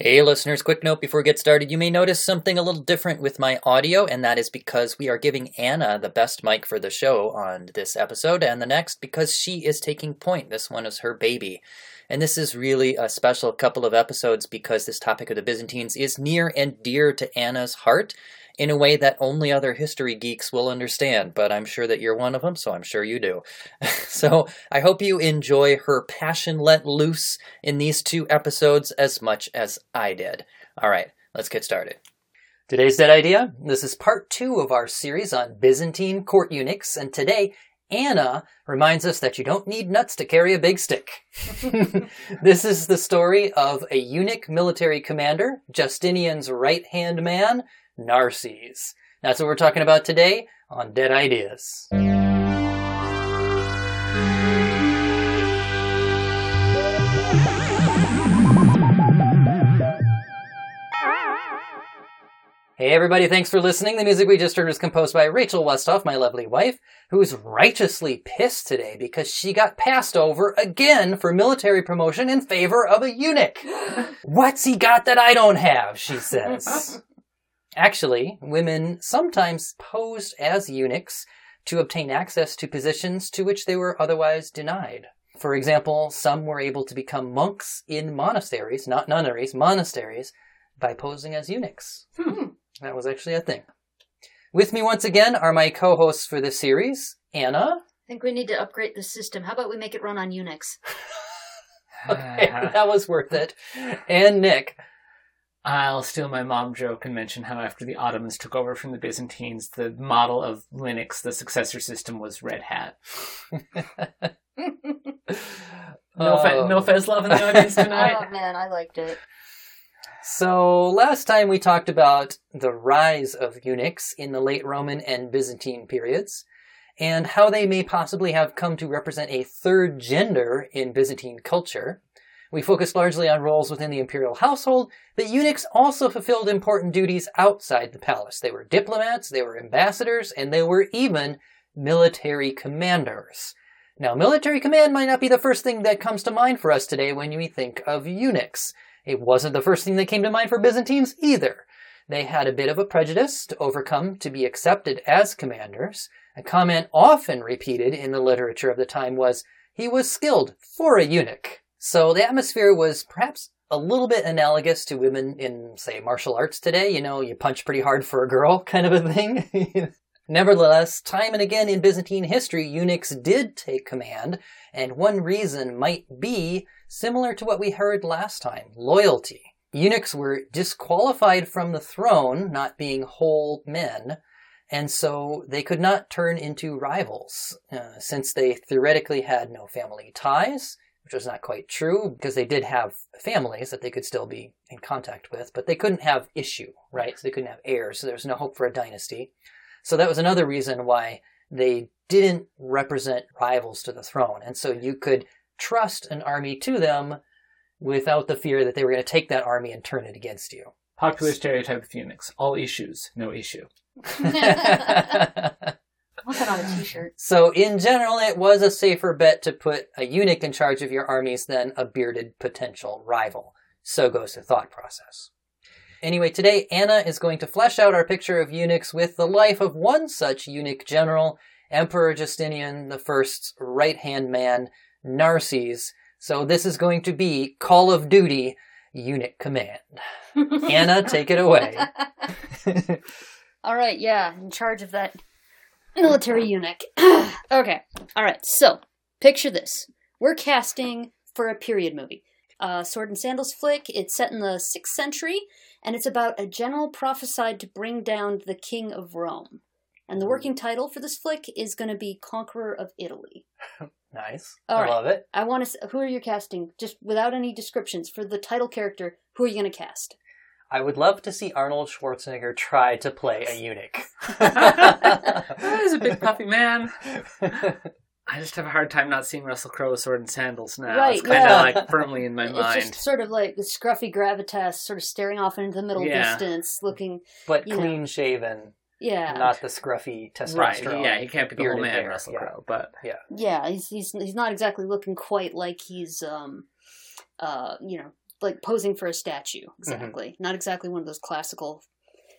Hey, listeners, quick note before we get started. You may notice something a little different with my audio, and that is because we are giving Anna the best mic for the show on this episode and the next because she is taking point. This one is her baby. And this is really a special couple of episodes because this topic of the Byzantines is near and dear to Anna's heart in a way that only other history geeks will understand, but I'm sure that you're one of them, so I'm sure you do. so I hope you enjoy her passion let loose in these two episodes as much as I did. All right, let's get started. Today's Dead Idea. This is part two of our series on Byzantine court eunuchs, and today Anna reminds us that you don't need nuts to carry a big stick. this is the story of a eunuch military commander, Justinian's right hand man, Narses. That's what we're talking about today on Dead Ideas. Hey everybody, thanks for listening. The music we just heard was composed by Rachel Westoff, my lovely wife, who's righteously pissed today because she got passed over again for military promotion in favor of a eunuch. What's he got that I don't have, she says. Actually, women sometimes posed as eunuchs to obtain access to positions to which they were otherwise denied. For example, some were able to become monks in monasteries, not nunneries, monasteries, by posing as eunuchs. Hmm. That was actually a thing. With me once again are my co hosts for this series, Anna. I think we need to upgrade the system. How about we make it run on Unix? Okay, that was worth it. And Nick. I'll steal my mom joke and mention how after the Ottomans took over from the Byzantines, the model of Linux, the successor system, was Red Hat. No, Oh. fe- no um. Fez love in the audience tonight. oh man, I liked it. So, last time we talked about the rise of eunuchs in the late Roman and Byzantine periods, and how they may possibly have come to represent a third gender in Byzantine culture. We focused largely on roles within the imperial household, but eunuchs also fulfilled important duties outside the palace. They were diplomats, they were ambassadors, and they were even military commanders. Now, military command might not be the first thing that comes to mind for us today when we think of eunuchs. It wasn't the first thing that came to mind for Byzantines either. They had a bit of a prejudice to overcome to be accepted as commanders. A comment often repeated in the literature of the time was, he was skilled for a eunuch. So the atmosphere was perhaps a little bit analogous to women in, say, martial arts today. You know, you punch pretty hard for a girl kind of a thing. Nevertheless, time and again in Byzantine history, eunuchs did take command, and one reason might be similar to what we heard last time loyalty. Eunuchs were disqualified from the throne, not being whole men, and so they could not turn into rivals, uh, since they theoretically had no family ties, which was not quite true, because they did have families that they could still be in contact with, but they couldn't have issue, right? So they couldn't have heirs, so there was no hope for a dynasty. So that was another reason why they didn't represent rivals to the throne. And so you could trust an army to them without the fear that they were going to take that army and turn it against you. Popular stereotype of eunuchs. All issues, no issue. That on a t-shirt. so, in general, it was a safer bet to put a eunuch in charge of your armies than a bearded potential rival. So goes the thought process. Anyway, today Anna is going to flesh out our picture of eunuchs with the life of one such eunuch general, Emperor Justinian I's right hand man, Narses. So this is going to be Call of Duty Eunuch Command. Anna, take it away. All right, yeah, in charge of that military eunuch. okay, all right. So picture this: we're casting for a period movie, uh, sword and sandals flick. It's set in the sixth century, and it's about a general prophesied to bring down the king of Rome. And the working title for this flick is going to be Conqueror of Italy. nice. All I right. love it. I want to. Who are you casting? Just without any descriptions for the title character. Who are you going to cast? I would love to see Arnold Schwarzenegger try to play a eunuch. He's a big puffy man. I just have a hard time not seeing Russell Crowe with sword and sandals now. Right, it's kind of yeah. like firmly in my It's mind. just sort of like the scruffy gravitas, sort of staring off into the middle Yeah. distance, looking. but You know. clean shaven, Yeah, not the scruffy testosterone. Right, yeah, he can't be the old man, hair, Russell yeah. Crowe, but yeah. He's he's he's not exactly looking quite like he's um, uh, you know, like posing for a statue. Exactly. Not exactly one of those classical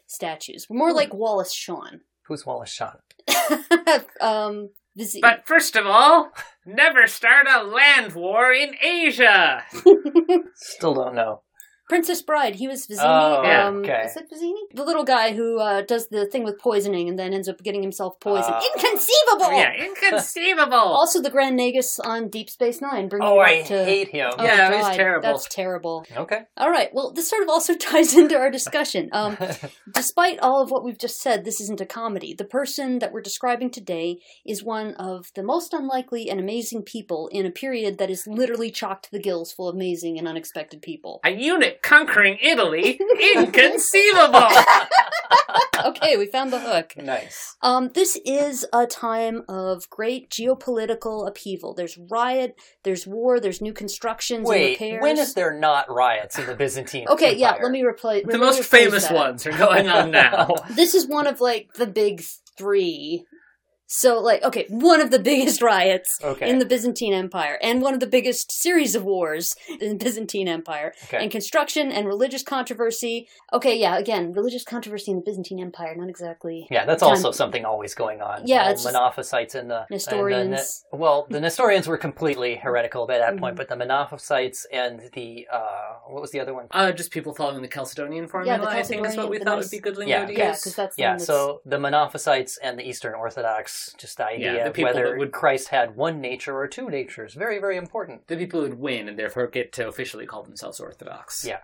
statues. More like Wallace Shawn. Who's Wallace Shawn? um, Viz- But first of all, never start a land war in Asia. Still don't know. Princess Bride. He was Vizzini. Oh, yeah, um, okay. Is it Vizzini? The little guy who uh, does the thing with poisoning and then ends up getting himself poisoned. Uh, Inconceivable. Yeah, inconceivable. Also, the Grand Nagus on Deep Space Nine. Bringing Oh, I to... hate him. Oh, Yeah, he's God, terrible. That's terrible. Okay. All right. Well, this sort of also ties into our discussion. Um, despite all of what we've just said, this isn't a comedy. The person that we're describing today is one of the most unlikely and amazing people in a period that is literally chocked to the gills full of amazing and unexpected people. a eunuch conquering Italy? Inconceivable. Okay, we found the hook. nice. Um, this is a time of great geopolitical upheaval. There's riot, there's war, there's new constructions and Wait, repairs. when is there not riots in the Byzantine Okay, yeah, let me replay. the most famous ones are going on now. This is one of like the big three. So, like, okay, one of the biggest riots Okay. in the Byzantine Empire, and one of the biggest series of wars in the Byzantine Empire, Okay. and construction and religious controversy. Okay, yeah, again, religious controversy in the Byzantine Empire, not exactly. Yeah, that's Time- also something always going on. Yeah, All it's Monophysites and the Nestorians. and the well, the Nestorians were completely heretical by that point, Mhm. but the Monophysites and the uh, what was the other one? Uh, just people following the Chalcedonian formula, I think is what we thought nice- would be good lingo Yeah. to Yeah, use. because that's the Yeah, one so the Monophysites and the Eastern Orthodox, just the idea Yeah, the of people whether that would- Christ had one nature or two natures, very, very important. the people who would win and therefore get to officially call themselves Orthodox. Yeah.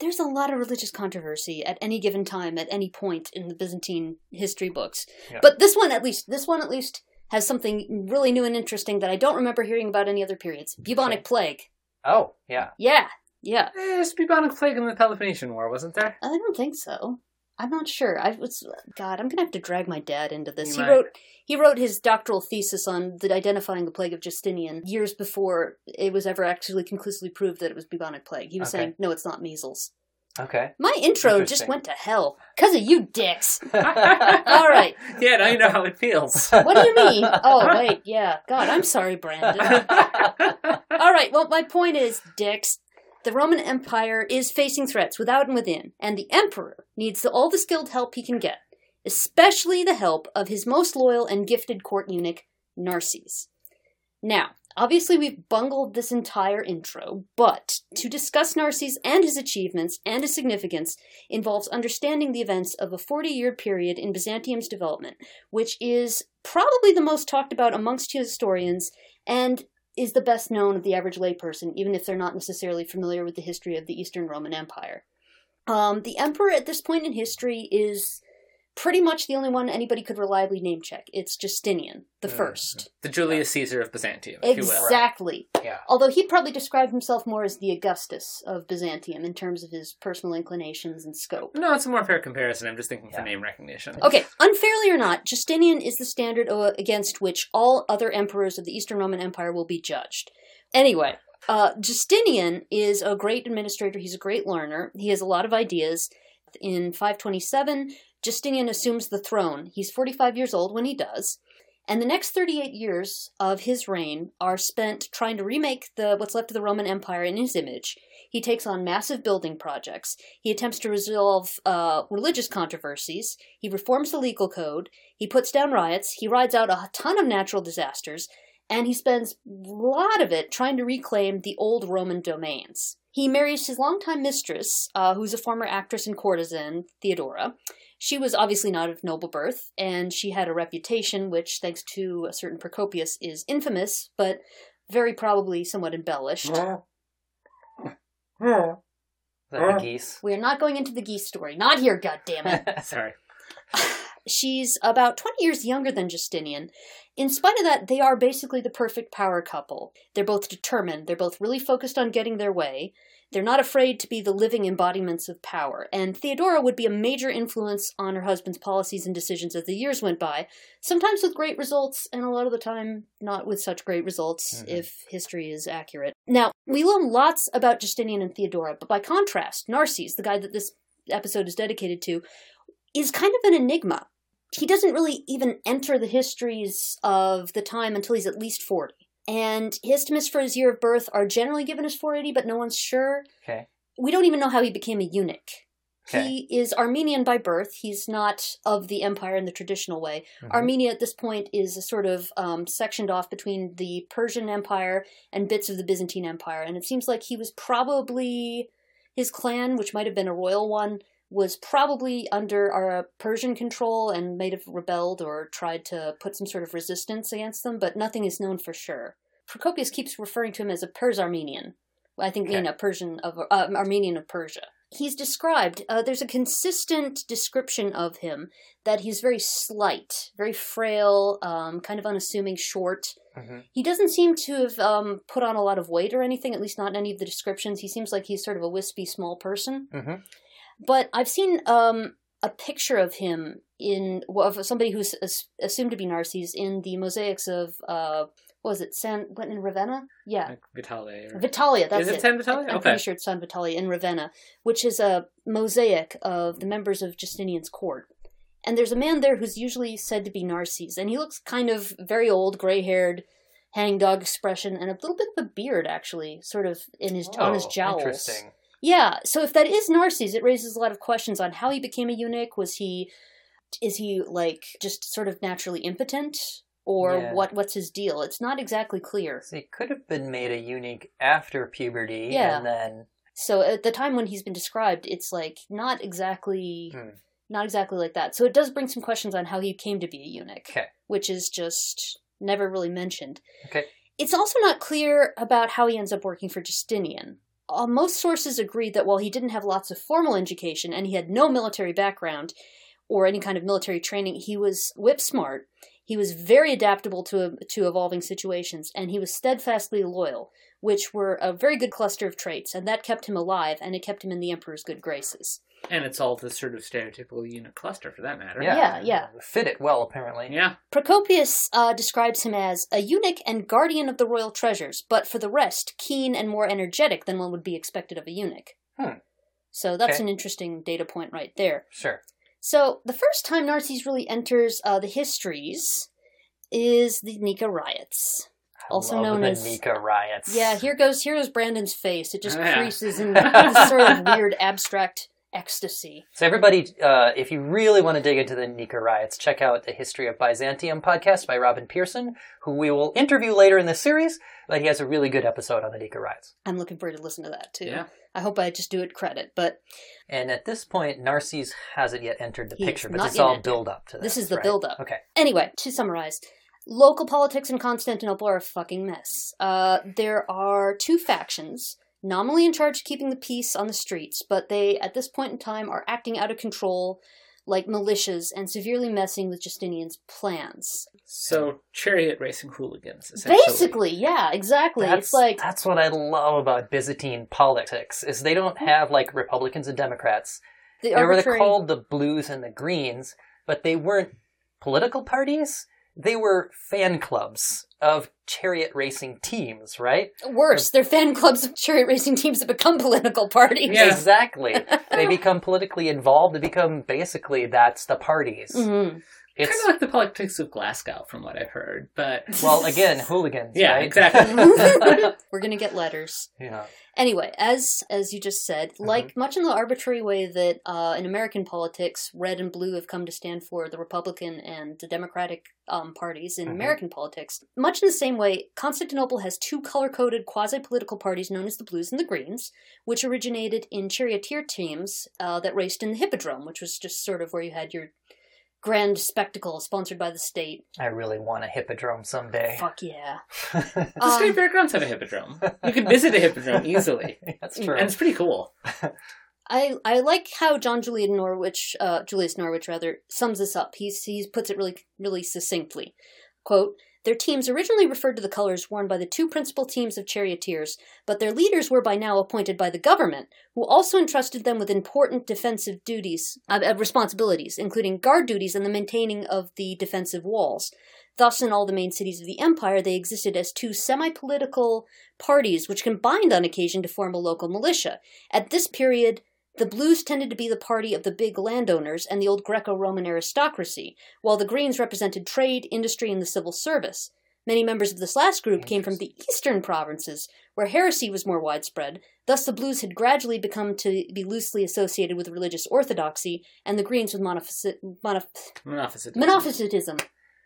there's a lot of religious controversy at any given time, at any point in the Byzantine history books. Yeah. But this one, at least, this one at least has something really new and interesting that I don't remember hearing about any other periods. Bubonic Okay. plague. Oh, yeah. Yeah, yeah. Eh, there's bubonic plague in the Peloponnesian War, wasn't there? I don't think so. I'm not sure. I was God. I'm gonna have to drag my dad into this. He wrote he wrote his doctoral thesis on the identifying the plague of Justinian years before it was ever actually conclusively proved that it was bubonic plague. He was Okay. saying, "No, it's not measles." Okay. My intro just went to hell because of you dicks. All All right. Yeah, now you know how it feels. What do you mean? Oh, wait, yeah. God, I'm sorry, Brandon. All right, well, my point is, dicks, the Roman Empire is facing threats without and within, and the Emperor needs all the skilled help he can get, especially the help of his most loyal and gifted court eunuch, Narses. Now, obviously, we've bungled this entire intro, but to discuss Narses and his achievements and his significance involves understanding the events of a 40 year period in Byzantium's development, which is probably the most talked about amongst historians and is the best known of the average layperson, even if they're not necessarily familiar with the history of the Eastern Roman Empire. Um, the emperor at this point in history is pretty much the only one anybody could reliably name check. It's Justinian the Mhm. First. the Julius Caesar of Byzantium, if you will. Exactly. Yeah. Although he'd probably describe himself more as the Augustus of Byzantium in terms of his personal inclinations and scope. No, it's a more fair comparison. I'm just thinking for name recognition. Okay, unfairly or not, Justinian is the standard against which all other emperors of the Eastern Roman Empire will be judged. Anyway, uh, Justinian is a great administrator. He's a great learner. He has a lot of ideas. In 527, Justinian assumes the throne. He's 45 years old when he does. And the next 38 years of his reign are spent trying to remake the what's left of the Roman Empire in his image. He takes on massive building projects. He attempts to resolve uh, religious controversies. He reforms the legal code. He puts down riots. He rides out a ton of natural disasters. And he spends a lot of it trying to reclaim the old Roman domains. He marries his longtime mistress, uh, who's a former actress and courtesan, Theodora. She was obviously not of noble birth, and she had a reputation which, thanks to a certain Procopius, is infamous, but very probably somewhat embellished. Is that the geese? We are not going into the geese story. Not here, goddammit. Sorry. She's about 20 years younger than Justinian. In spite of that, they are basically the perfect power couple. They're both determined, they're both really focused on getting their way. They're not afraid to be the living embodiments of power, and Theodora would be a major influence on her husband's policies and decisions as the years went by, sometimes with great results, and a lot of the time not with such great results, Mhm. if history is accurate. Now, we learn lots about Justinian and Theodora, but by contrast, Narses, the guy that this episode is dedicated to, is kind of an enigma. He doesn't really even enter the histories of the time until he's at least 40. And his estimates for his year of birth are generally given as 480, but no one's sure. Okay. We don't even know how he became a eunuch. Okay. He is Armenian by birth. He's not of the empire in the traditional way. Mhm. Armenia at this point is a sort of um, sectioned off between the Persian Empire and bits of the Byzantine Empire, and it seems like he was probably his clan, which might have been a royal one, was probably under our Persian control and may have rebelled or tried to put some sort of resistance against them, but nothing is known for sure. Procopius keeps referring to him as a Pers Armenian. I think Okay. being a Persian of uh, Armenian of Persia. He's described. Uh, there's a consistent description of him that he's very slight, very frail, um, kind of unassuming, short. Mhm. He doesn't seem to have um, put on a lot of weight or anything. At least not in any of the descriptions. He seems like he's sort of a wispy, small person. Mhm. But I've seen um, a picture of him in of somebody who's assumed to be Narses in the mosaics of uh, what was it San what in Ravenna? Yeah, Vitale. Or... Vitalia. That's Is it San Vitalia? I'm Okay. pretty sure it's San Vitalia in Ravenna, which is a mosaic of the members of Justinian's court. And there's a man there who's usually said to be Narses, and he looks kind of very old, gray-haired, hangdog expression, and a little bit of a beard actually, sort of in his on his Oh, jowls. Interesting. Yeah, so if that is Narses, it raises a lot of questions on how he became a eunuch. Was he, is he like just sort of naturally impotent, or Yeah. what? What's his deal? It's not exactly clear. So he could have been made a eunuch after puberty, Yeah. and then So at the time when he's been described, it's like not exactly, Hmm. not exactly like that. So it does bring some questions on how he came to be a eunuch, Okay. which is just never really mentioned. Okay. It's also not clear about how he ends up working for Justinian. Uh, most sources agree that while he didn't have lots of formal education and he had no military background or any kind of military training, he was whip smart. He was very adaptable to to evolving situations, and he was steadfastly loyal, which were a very good cluster of traits, and that kept him alive, and it kept him in the emperor's good graces. And it's all the sort of stereotypical eunuch cluster for that matter. yeah, Yeah, yeah. fit it well apparently. Yeah. Procopius uh, describes him as a eunuch and guardian of the royal treasures, but for the rest, keen and more energetic than one would be expected of a eunuch. Hmm. So that's Okay. an interesting data point right there. Sure. So the first time Narses really enters uh, the histories is the Nika riots. I Also love known the as- Nika riots. Yeah, here goes here goes Brandon's face. It just Yeah. creases in this sort of weird abstract ecstasy. So everybody, uh, if you really want to dig into the Nika riots, check out the History of Byzantium podcast by Robin Pierson, who we will interview later in this series. But he has a really good episode on the Nika riots. I'm looking forward to listen to that too. Yeah. I hope I just do it credit, but And at this point, Narses hasn't yet entered the picture, but not this is yet all build up to This this. is the right? build-up. Okay. Anyway, to summarize, local politics in Constantinople are a fucking mess. Uh, there are two factions, nominally in charge of keeping the peace on the streets, but they, at this point in time, are acting out of control like militias and severely messing with Justinian's plans. So chariot racing hooligans, essentially. Basically, yeah, exactly. That's, it's like that's what I love about Byzantine politics is they don't have like Republicans and Democrats. the They were called the Blues and the Greens, but they weren't political parties. They were fan clubs of chariot racing teams, right? Worse, they're fan clubs of chariot racing teams that become political parties. Yeah. Exactly. they become politically involved. They become basically that's the parties. Mhm. It's Kind of like the politics of Glasgow, from what I've heard. But well, again, hooligans. yeah, right? exactly. We're gonna get letters. yeah. Anyway, as as you just said, Mm-hmm. like much in the arbitrary way that uh, in American politics, red and blue have come to stand for the Republican and the Democratic um, parties in Mhm. American politics, much in the same way, Constantinople has two color-coded quasi-political parties known as the Blues and the Greens, which originated in charioteer teams uh, that raced in the Hippodrome, which was just sort of where you had your grand spectacle sponsored by the state. I really want a hippodrome someday. Fuck yeah! the Um, state fairgrounds have a hippodrome. You can visit a hippodrome easily, That's true. and it's pretty cool. I I like how John Julian Norwich, uh, Julius Norwich rather, sums this up. He's he puts it really really succinctly. Quote. Their teams originally referred to the colors worn by the two principal teams of charioteers, but their leaders were by now appointed by the government, who also entrusted them with important defensive duties, uh, responsibilities, including guard duties and the maintaining of the defensive walls. Thus, in all the main cities of the empire, they existed as two semi political parties which combined on occasion to form a local militia. At this period, the Blues tended to be the party of the big landowners and the old Greco Roman aristocracy, while the Greens represented trade, industry, and the civil service. Many members of this last group came from the eastern provinces, where heresy was more widespread. Thus, the blues had gradually become to be loosely associated with religious orthodoxy, and the greens with monophysi- monoph- Monophysitism. monophysitism.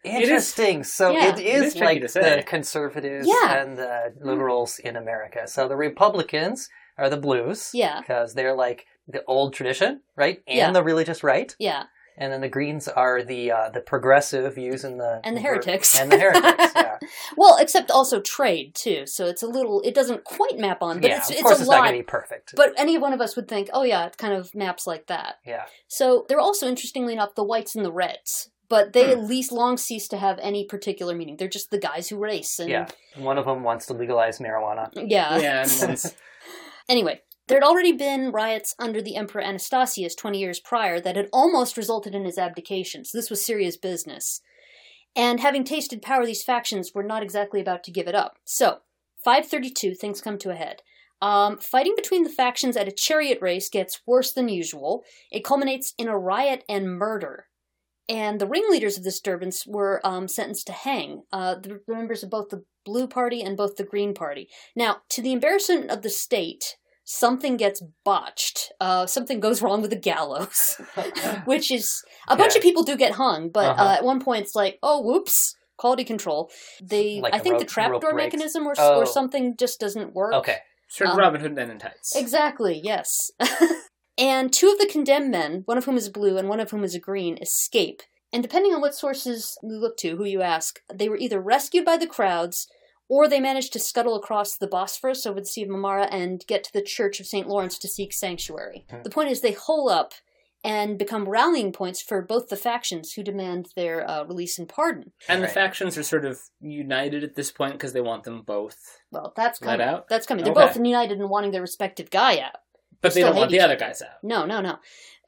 Interesting. So Yeah. it is, It is like the conservatives Yeah. and the liberals in America. So the Republicans are the blues. Yeah. Because they're like the old tradition, right? And Yeah. the religious right. Yeah, And then the Greens are the uh, the progressive views and the And the heretics. and the heretics. Yeah, well, except also trade too. So it's a little. It doesn't quite map on, but yeah. it's of it's course, a it's lot. not going to be perfect. But any one of us would think, oh yeah, it kind of maps like that. yeah, So they're also, interestingly enough, the whites and the reds, but they Hmm. at least long cease to have any particular meaning. They're just the guys who race. And yeah. One of them wants to legalize marijuana. yeah. Yeah, and Anyway, there had already been riots under the Emperor Anastasius 20 years prior that had almost resulted in his abdication, so this was serious business. And having tasted power, these factions were not exactly about to give it up. So, 532, things come to a head. Um, fighting between the factions at a chariot race gets worse than usual. It culminates in a riot and murder. And the ringleaders of this disturbance were um, sentenced to hang, uh, the members of both the Blue Party and both the Green Party. Now, to the embarrassment of the state, something gets botched. Uh, something goes wrong with the gallows, which is a bunch Yeah. of people do get hung, but Uh-huh. uh, at one point it's like, oh, whoops, quality control. They, Like I the think the rope- trapdoor mechanism or, Oh. or something just doesn't work. Okay. sort of Um, Robin Hood Men in Tights. Exactly, yes. and two of the condemned men, one of whom is blue and one of whom is a green, escape. And depending on what sources you look to, who you ask, they were either rescued by the crowds or they managed to scuttle across the Bosphorus over the Sea of Marmara and get to the Church of St. Lawrence to seek sanctuary. Hmm. The point is, they hole up and become rallying points for both the factions who demand their uh, release and pardon. and the factions are sort of united at this point because they want them both. Well, that's coming. Let coming. out? That's coming. They're Okay. both united in wanting their respective guy out. But they don't want the other guys out. No, no, no.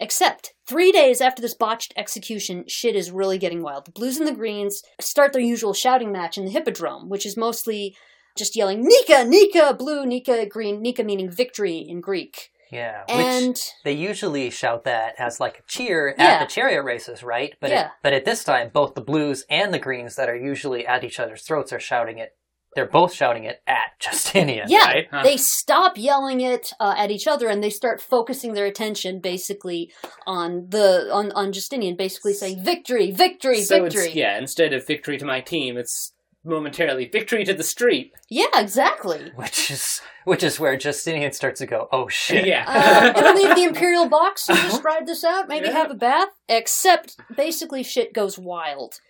Except three days after this botched execution, shit is really getting wild. The Blues and the Greens start their usual shouting match in the Hippodrome, which is mostly just yelling Nika, Nika, blue, Nika, green, Nika meaning victory in Greek. Yeah. And Which they usually shout that as like a cheer Yeah. at the chariot races, right? But Yeah. it, but at this time, both the blues and the greens that are usually at each other's throats are shouting it. They're both shouting it at Justinian, yeah, right? Huh. they stop yelling it uh, at each other and they start focusing their attention basically on the on, on Justinian, basically saying victory, victory, so victory. it's yeah, instead of victory to my team, it's momentarily victory to the street. yeah, exactly. Which is which is where Justinian starts to go, oh shit. yeah. uh, gonna leave the imperial box and just ride this out. Maybe Yeah. have a bath. Except, basically, shit goes wild.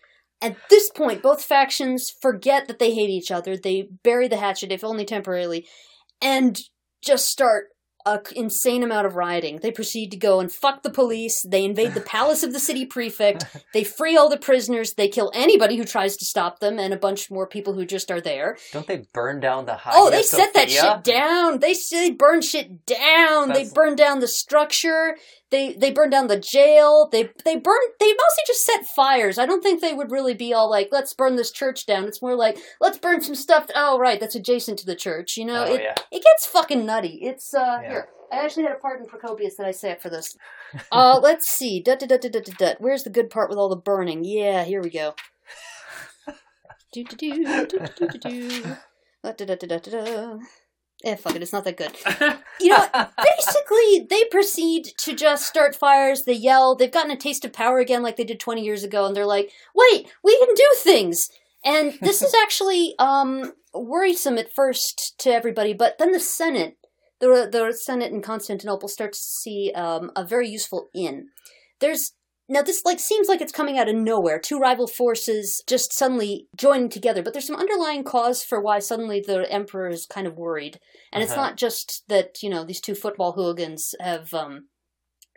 At this point, both factions forget that they hate each other. They bury the hatchet, if only temporarily, and just start a insane amount of rioting. They proceed to go and fuck the police. They invade the palace of the city prefect. They free all the prisoners. They kill anybody who tries to stop them, and a bunch more people who just are there. Don't they burn down the Hagia Oh, they set that shit down. They they burn shit down. That's- They burn down the structure. They they burn down the jail. They they burn. They mostly just set fires. I don't think they would really be all like, "Let's burn this church down." It's more like, "Let's burn some stuff." Oh, right, that's adjacent to the church. You know, Oh it yeah. it gets fucking nutty. It's uh Yeah. here. I actually had a part in Procopius that I sat for this. Uh, let's see. Dut, dut, dut, dut, dut, dut. Where's the good part with all the burning? Yeah, here we go. do, do, do, do, do, do, do, do. Da, da, da, da, da, da. Eh, fuck it, it's not that good. You know? Basically, they proceed to just start fires. They yell. They've gotten a taste of power again, like they did 20 years ago, and they're like, wait, we can do things. And this is actually um, worrisome at first to everybody, but then the Senate, the, the Senate in Constantinople, starts to see um, a very useful in. There's now this like seems like it's coming out of nowhere. Two rival forces just suddenly joining together, but there's some underlying cause for why suddenly the emperor is kind of worried. And it's Uh-huh. not just that, you know, these two football hooligans have um,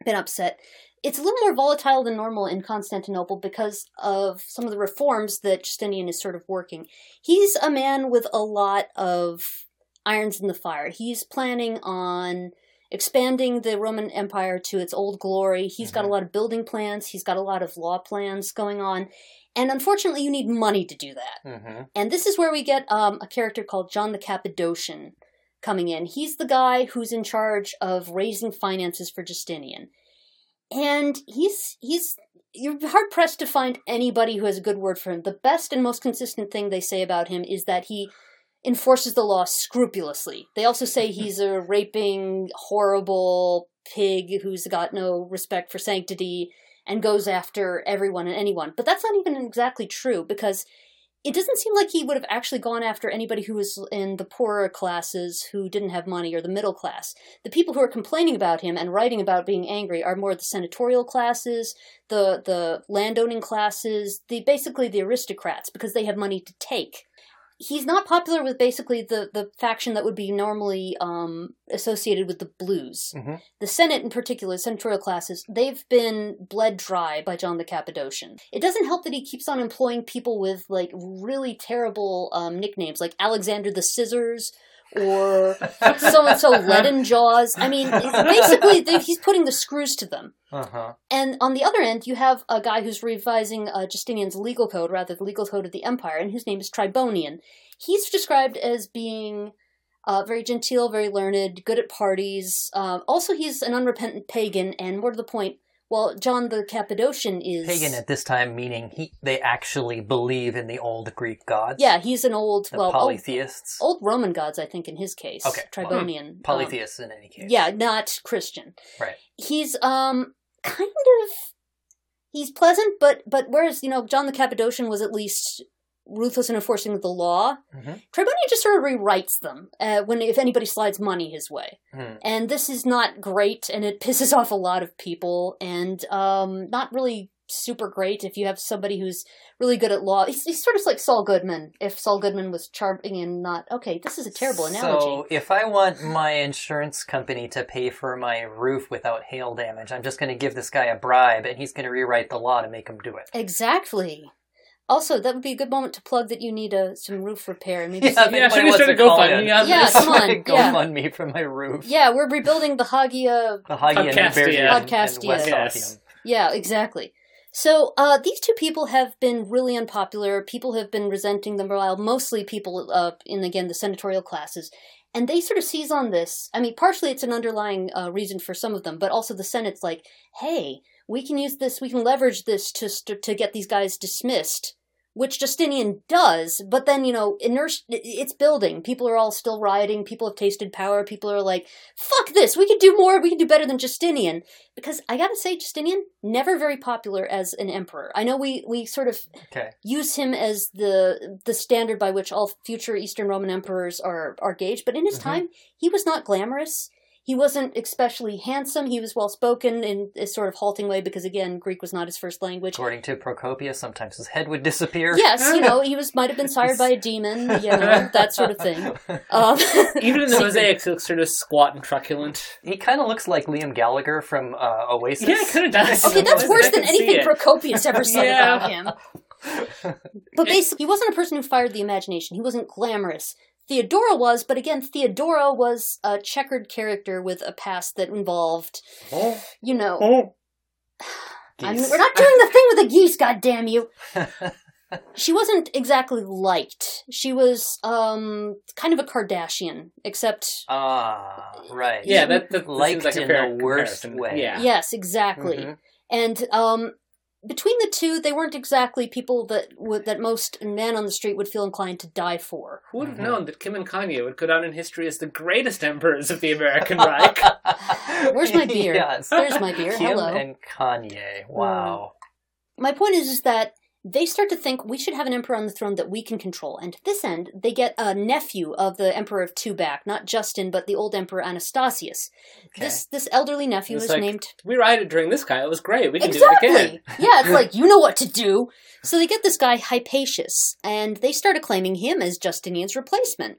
been upset. It's a little more volatile than normal in Constantinople because of some of the reforms that Justinian is sort of working. He's a man with a lot of irons in the fire. He's planning on expanding the Roman Empire to its old glory. He's got a Mhm. lot of building plans, he's got a lot of law plans going on. And unfortunately, you need money to do that. hmm And this is where we get um, a character called John the Cappadocian coming in. He's the guy who's in charge of raising finances for Justinian. and he's he's you're hard pressed to find anybody who has a good word for him. The best and most consistent thing they say about him is that he enforces the law scrupulously. They also say he's a raping, horrible pig who's got no respect for sanctity and goes after everyone and anyone. But that's not even exactly true because it doesn't seem like he would have actually gone after anybody who was in the poorer classes who didn't have money or the middle class. The people who are complaining about him and writing about being angry are more the senatorial classes, the the landowning classes, the basically the aristocrats because they have money to take he's not popular with basically the, the faction that would be normally um, associated with the blues. Mhm. The Senate, in particular, senatorial classes, they've been bled dry by John the Cappadocian. It doesn't help that he keeps on employing people with like really terrible um, nicknames, like Alexander the Scissors. Or so and so leaden jaws. I mean, basically, they, he's putting the screws to them. Uh-huh. And on the other end, you have a guy who's revising uh, Justinian's legal code, rather the legal code of the empire, and his name is Tribonian. He's described as being uh, very genteel, very learned, good at parties. Um, also, he's an unrepentant pagan, and more to the point, well, John the Cappadocian is Pagan at this time, meaning he they actually believe in the old Greek gods. Yeah, he's an old, the well, old, polytheists. old Roman gods, I think, in his case. Okay, well, Tribonian. um, polytheists in any case. Yeah, not Christian. Right. He's um kind of he's pleasant, but but whereas you know John the Cappadocian was at least ruthless in enforcing the law, Mhm. Tribonian just sort of rewrites them uh, when if anybody slides money his way, Hmm. and this is not great, and it pisses off a lot of people, and um not really super great if you have somebody who's really good at law. He's, he's sort of like Saul Goodman. If Saul Goodman was charming and not okay, this is a terrible analogy. So if I want my insurance company to pay for my roof without hail damage, I'm just going to give this guy a bribe, and he's going to rewrite the law to make him do it. Exactly. Also, that would be a good moment to plug that you need uh, some roof repair. Maybe Yeah, some- they Yeah, might should we want start a to GoFundMe on Yeah, come on, Go yeah. fund me for my roof. yeah, we're rebuilding the Hagia. The Hagia Podcastia. Newbergian and Podcastia. West Yes. Yeah, exactly. So uh, these two people have been really unpopular. People have been resenting them for a while. Mostly people uh, in again the senatorial classes, and they sort of seize on this. I mean, partially it's an underlying uh, reason for some of them, but also the Senate's like, hey, we can use this, we can leverage this to st- to get these guys dismissed. Which Justinian does, but then you know, inertia. It's building. People are all still rioting. People have tasted power. People are like, "Fuck this! We can do more. We can do better than Justinian." Because I gotta say, Justinian never very popular as an emperor. I know we we sort of Okay. use him as the the standard by which all future Eastern Roman emperors are are gauged, but in his Mhm. time, he was not glamorous. He wasn't especially handsome. He was well spoken in a sort of halting way because again, Greek was not his first language. According to Procopius, sometimes his head would disappear. Yes, you know, he was might have been sired by a demon, you know, that sort of thing. Um, Even in the mosaics, he looks sort of squat and truculent. He kind of looks like Liam Gallagher from uh, Oasis. Yeah, it kind of does. Okay, that's worse than anything. Procopius ever said Yeah. about him. But basically, he wasn't a person who fired the imagination. He wasn't glamorous. Theodora was, but again, Theodora was a checkered character with a past that involved, Oh, you know. oh. I'm, we're not doing the thing with the geese, goddamn you. She wasn't exactly liked. She was um kind of a Kardashian, except Ah, right. Yeah, that, that, that Liked seems like a in the worst comparison. way. Yeah. yes, exactly. Mhm. And um, between the two, they weren't exactly people that would that most man on the street would feel inclined to die for. Who would have Mhm. known that Kim and Kanye would go down in history as the greatest emperors of the American Reich? Where's my beer? Yes. There's my beer. Kim Hello. and Kanye. Wow. My point is, is that they start to think we should have an emperor on the throne that we can control. And to this end, they get a nephew of the emperor of two back, not Justin, but the old emperor Anastasius. Okay. This this elderly nephew is like, named We rioted during this guy. It was great. We can exactly. do it again. yeah, it's like you know what to do. So they get this guy Hypatius, and they start acclaiming him as Justinian's replacement.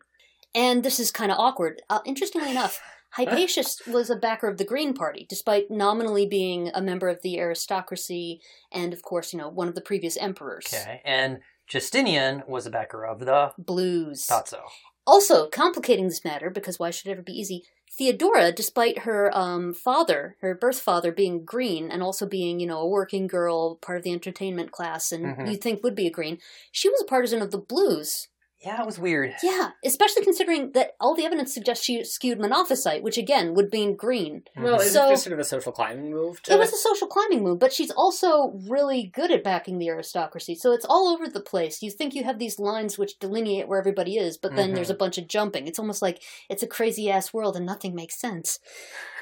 And this is kind of awkward. Uh, interestingly enough, Hypatius was a backer of the Green Party, despite nominally being a member of the aristocracy, and of course, you know, one of the previous emperors. Okay. And Justinian was a backer of the Blues. thought so. Also, complicating this matter, because why should it ever be easy? Theodora, despite her um, father, her birth father, being green and also being, you know, a working girl, part of the entertainment class, and Mhm. you'd think would be a green, she was a partisan of the blues. Yeah, it was weird. Yeah, especially considering that all the evidence suggests she skewed monophysite, which again would mean green. Well, Mhm. is So- it just sort of a social climbing move? To... It was a social climbing move, but she's also really good at backing the aristocracy. So it's all over the place. You think you have these lines which delineate where everybody is, but then Mhm. there's a bunch of jumping. It's almost like it's a crazy ass world and nothing makes sense.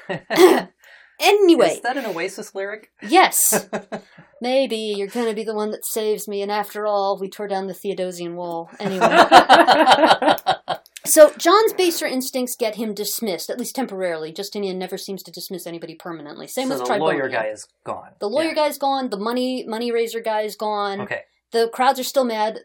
anyway, Is that an Oasis lyric? yes, maybe you're going to be the one that saves me. And after all, we tore down the Theodosian wall. Anyway. So John's baser instincts get him dismissed, at least temporarily. Justinian never seems to dismiss anybody permanently. Same so with the lawyer guy is gone. The lawyer Yeah. guy's gone. The money money raiser guy is gone. Okay. The crowds are still mad.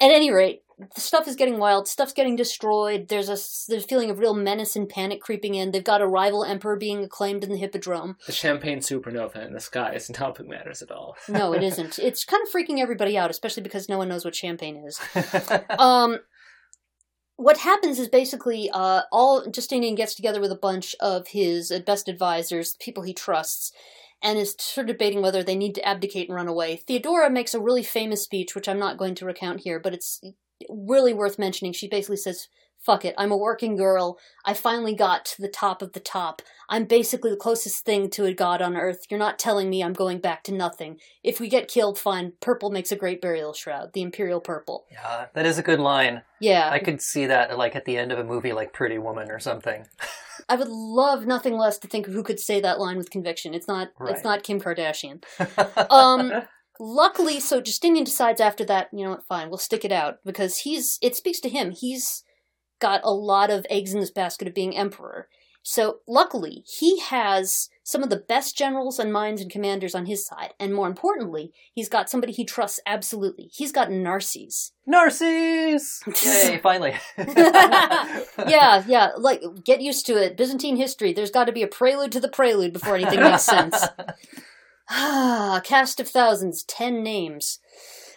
At any rate, the stuff is getting wild. Stuff's getting destroyed. There's a there's a feeling of real menace and panic creeping in. They've got a rival emperor being acclaimed in the hippodrome. the champagne supernova in the sky isn't helping matters at all. No, it isn't. It's kind of freaking everybody out, especially because no one knows what champagne is. um what happens is basically uh, all Justinian gets together with a bunch of his uh, best advisors, people he trusts, and is sort of debating whether they need to abdicate and run away. Theodora makes a really famous speech, which I'm not going to recount here, but it's really worth mentioning. She basically says, Fuck it, I'm a working girl. I finally got to the top of the top. I'm basically the closest thing to a god on earth. You're not telling me I'm going back to nothing. If we get killed, fine. Purple makes a great burial shroud. The Imperial Purple. yeah, that is a good line. Yeah. I could see that like at the end of a movie like Pretty Woman or something. I would love nothing less to think of who could say that line with conviction. It's not. Right. It's not Kim Kardashian. Um, luckily, so Justinian decides after that, you know what? Fine, we'll stick it out because he's. It speaks to him. He's got a lot of eggs in this basket of being emperor. So luckily, he has some of the best generals and minds and commanders on his side, and more importantly, he's got somebody he trusts absolutely. He's got Narses. Narses! Yay, finally. yeah, yeah. Like, get used to it. Byzantine history. There's got to be a prelude to the prelude before anything makes sense. Ah, cast of thousands, ten names.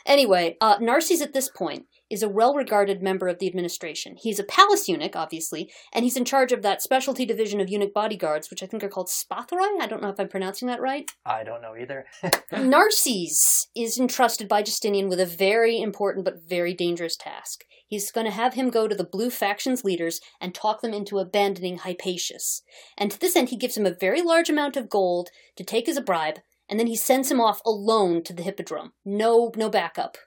Anyway, uh, Narses at this point is a well-regarded member of the administration. He's a palace eunuch, obviously, and he's in charge of that specialty division of eunuch bodyguards, which I think are called Spathoi. I don't know if I'm pronouncing that right. I don't know either. Narses is entrusted by Justinian with a very important but very dangerous task. He's going to have him go to the blue faction's leaders and talk them into abandoning Hypatius. And to this end, he gives him a very large amount of gold to take as a bribe, and then he sends him off alone to the hippodrome. No, no backup.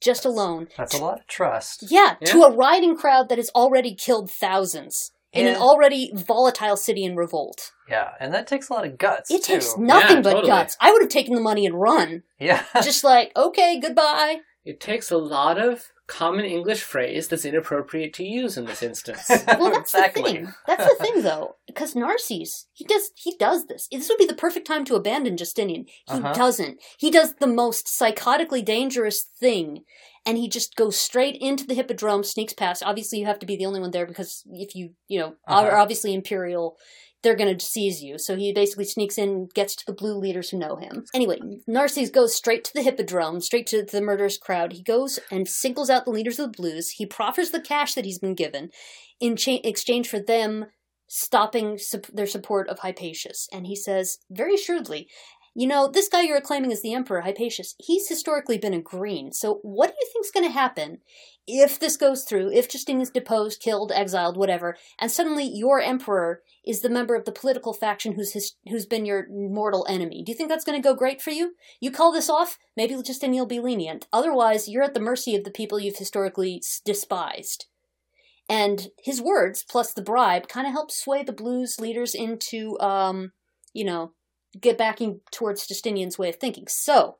Just alone. That's a lot of trust. Yeah, to a riding crowd that has already killed thousands in an already volatile city in revolt. Yeah, and that takes a lot of guts. It too. takes nothing Yeah, but totally. guts. I would have taken the money and run. Yeah. Just like, okay, goodbye. It takes a lot of common English phrase that's inappropriate to use in this instance. Well, that's exactly. the thing. That's the thing, though, because Narses he does he does this. This would be the perfect time to abandon Justinian. He Uh-huh. doesn't. He does the most psychotically dangerous thing, and he just goes straight into the hippodrome, sneaks past. Obviously, you have to be the only one there because if you you know Uh-huh. are obviously imperial. They're going to seize you. So he basically sneaks in, gets to the blue leaders who know him. Anyway, Narses goes straight to the hippodrome, straight to the murderous crowd. He goes and singles out the leaders of the blues. He proffers the cash that he's been given in cha- exchange for them stopping sup- their support of Hypatius. And he says, very assuredly, you know, this guy you're acclaiming as the emperor, Hypatius, he's historically been a green. So what do you think's going to happen if this goes through, if Justinian's deposed, killed, exiled, whatever, and suddenly your emperor is the member of the political faction who's his, who's been your mortal enemy? Do you think that's going to go great for you? You call this off, maybe Justinian will be lenient. Otherwise, you're at the mercy of the people you've historically despised. And his words, plus the bribe, kind of help sway the blues leaders into, um, you know, get backing towards Justinian's way of thinking. So,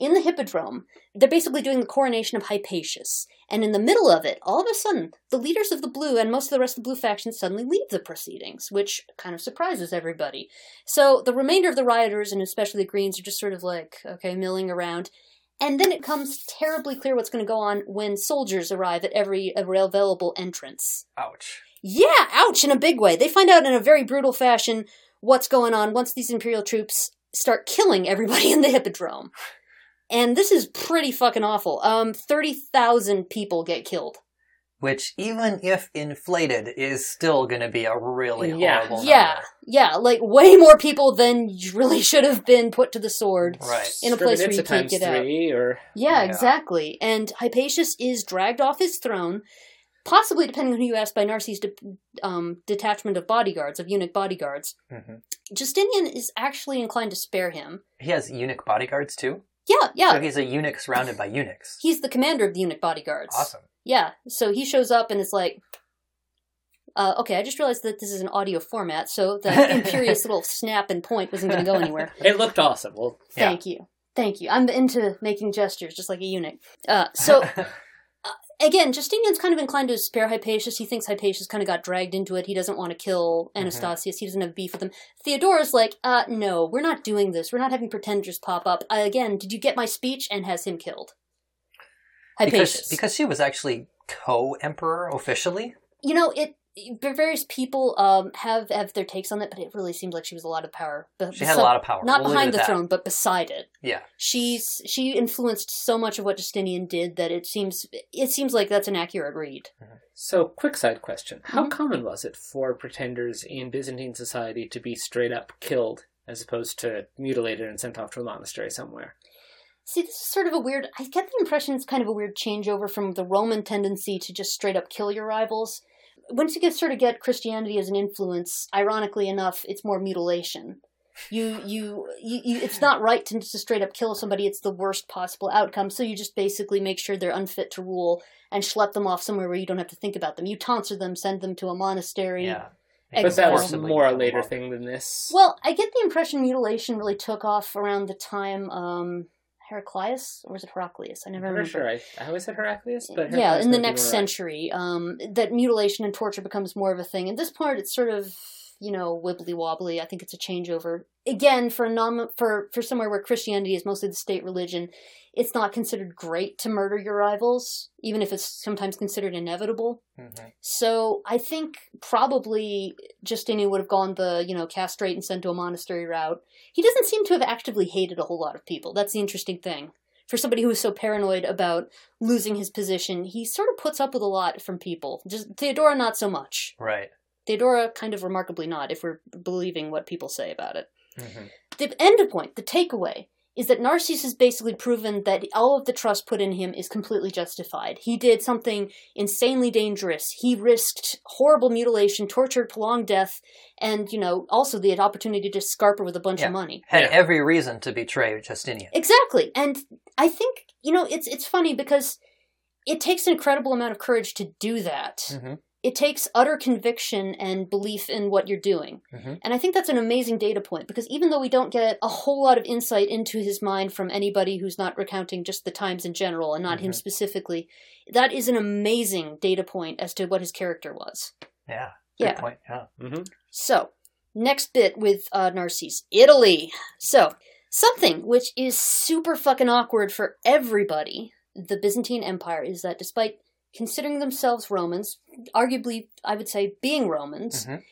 in the hippodrome, they're basically doing the coronation of Hypatius. And in the middle of it, all of a sudden, the leaders of the blue and most of the rest of the blue faction suddenly leave the proceedings, which kind of surprises everybody. So the remainder of the rioters, and especially the Greens, are just sort of like, okay, milling around. And then it comes terribly clear what's going to go on when soldiers arrive at every available entrance. Ouch. Yeah, ouch, in a big way. They find out in a very brutal fashion what's going on once these Imperial troops start killing everybody in the Hippodrome. And this is pretty fucking awful. Um, 30,000 people get killed. which even if inflated is still going to be a really Yeah. horrible Yeah, number. yeah, like way more people than really should have been put to the sword. Right. In a place where you can't times get out. or Yeah, Yeah. exactly. And Hypatius is dragged off his throne, possibly, depending on who you ask, by Narses' de- um, detachment of bodyguards, of eunuch bodyguards. hmm Justinian is actually inclined to spare him. He has eunuch bodyguards too. Yeah, yeah. So he's a eunuch surrounded by eunuchs. He's the commander of the eunuch bodyguards. Awesome. Yeah, so he shows up and it's like, uh, okay, I just realized that this is an audio format, so the imperious little snap and point wasn't going to go anywhere. it looked awesome. Well, Yeah. Thank you. Thank you. I'm into making gestures just like a eunuch. Uh, so, again, Justinian's kind of inclined to spare Hypatius. He thinks Hypatius kind of got dragged into it. He doesn't want to kill Anastasius. He doesn't have beef with him. Theodora's like, uh, no, we're not doing this. We're not having pretenders pop up. Uh, again, did you get my speech? And has him killed. Hypatius. because because she was actually co-emperor officially. you know, it. Various people um, have have their takes on it, but it really seems like she was a lot of power. She had a lot of power. not We'll behind the that. throne, but beside it. Yeah. she's she influenced so much of what Justinian did that it seems it seems like that's an accurate read. so quick side question: How Mhm. common was it for pretenders in Byzantine society to be straight up killed, as opposed to mutilated and sent off to a monastery somewhere? See, this is sort of a weird. I get the impression it's kind of a weird changeover from the Roman tendency to just straight up kill your rivals. Once you get sort of get Christianity as an influence, ironically enough, it's more mutilation. You, you, you, you it's not right to just straight up kill somebody. It's the worst possible outcome. So you just basically make sure they're unfit to rule and schlep them off somewhere where you don't have to think about them. You tonsor them, send them to a monastery. Yeah. But that was more a later thing than this. Well, I get the impression mutilation really took off around the time um, Heraclius, or was it Heraclius? I never I'm remember. sure. I, I always said Heraclius, but yeah, in the next century, um, that mutilation and torture becomes more of a thing. At this point, it's sort of you know wibbly wobbly. I think it's a changeover again for a non for for somewhere where Christianity is mostly the state religion. It's not considered great to murder your rivals, even if it's sometimes considered inevitable. Mhm. So I think probably Justinian would have gone the, you know, castrate and sent to a monastery route. He doesn't seem to have actively hated a whole lot of people. That's the interesting thing. For somebody who is so paranoid about losing his position, he sort of puts up with a lot from people. Just Theodora not so much. Right. Theodora kind of remarkably not, if we're believing what people say about it. Hmm The end point, the takeaway, is that Narses has basically proven that all of the trust put in him is completely justified. He did something insanely dangerous. He risked horrible mutilation, torture, prolonged death, and, you know, also the opportunity to scarper with a bunch Yeah. of money. Had Yeah. every reason to betray Justinian. Exactly. And I think, you know, it's it's funny because it takes an incredible amount of courage to do that. hmm It takes utter conviction and belief in what you're doing. hmm And I think that's an amazing data point because even though we don't get a whole lot of insight into his mind from anybody who's not recounting just the times in general and not him Mhm. specifically, that is an amazing data point as to what his character was. Yeah. Yeah. point. Yeah. Mm-hmm. So, next bit with uh, Narcisse Italy. So, something which is super fucking awkward for everybody, the Byzantine Empire, is that despite considering themselves Romans, arguably, I would say, being Romans, Mhm.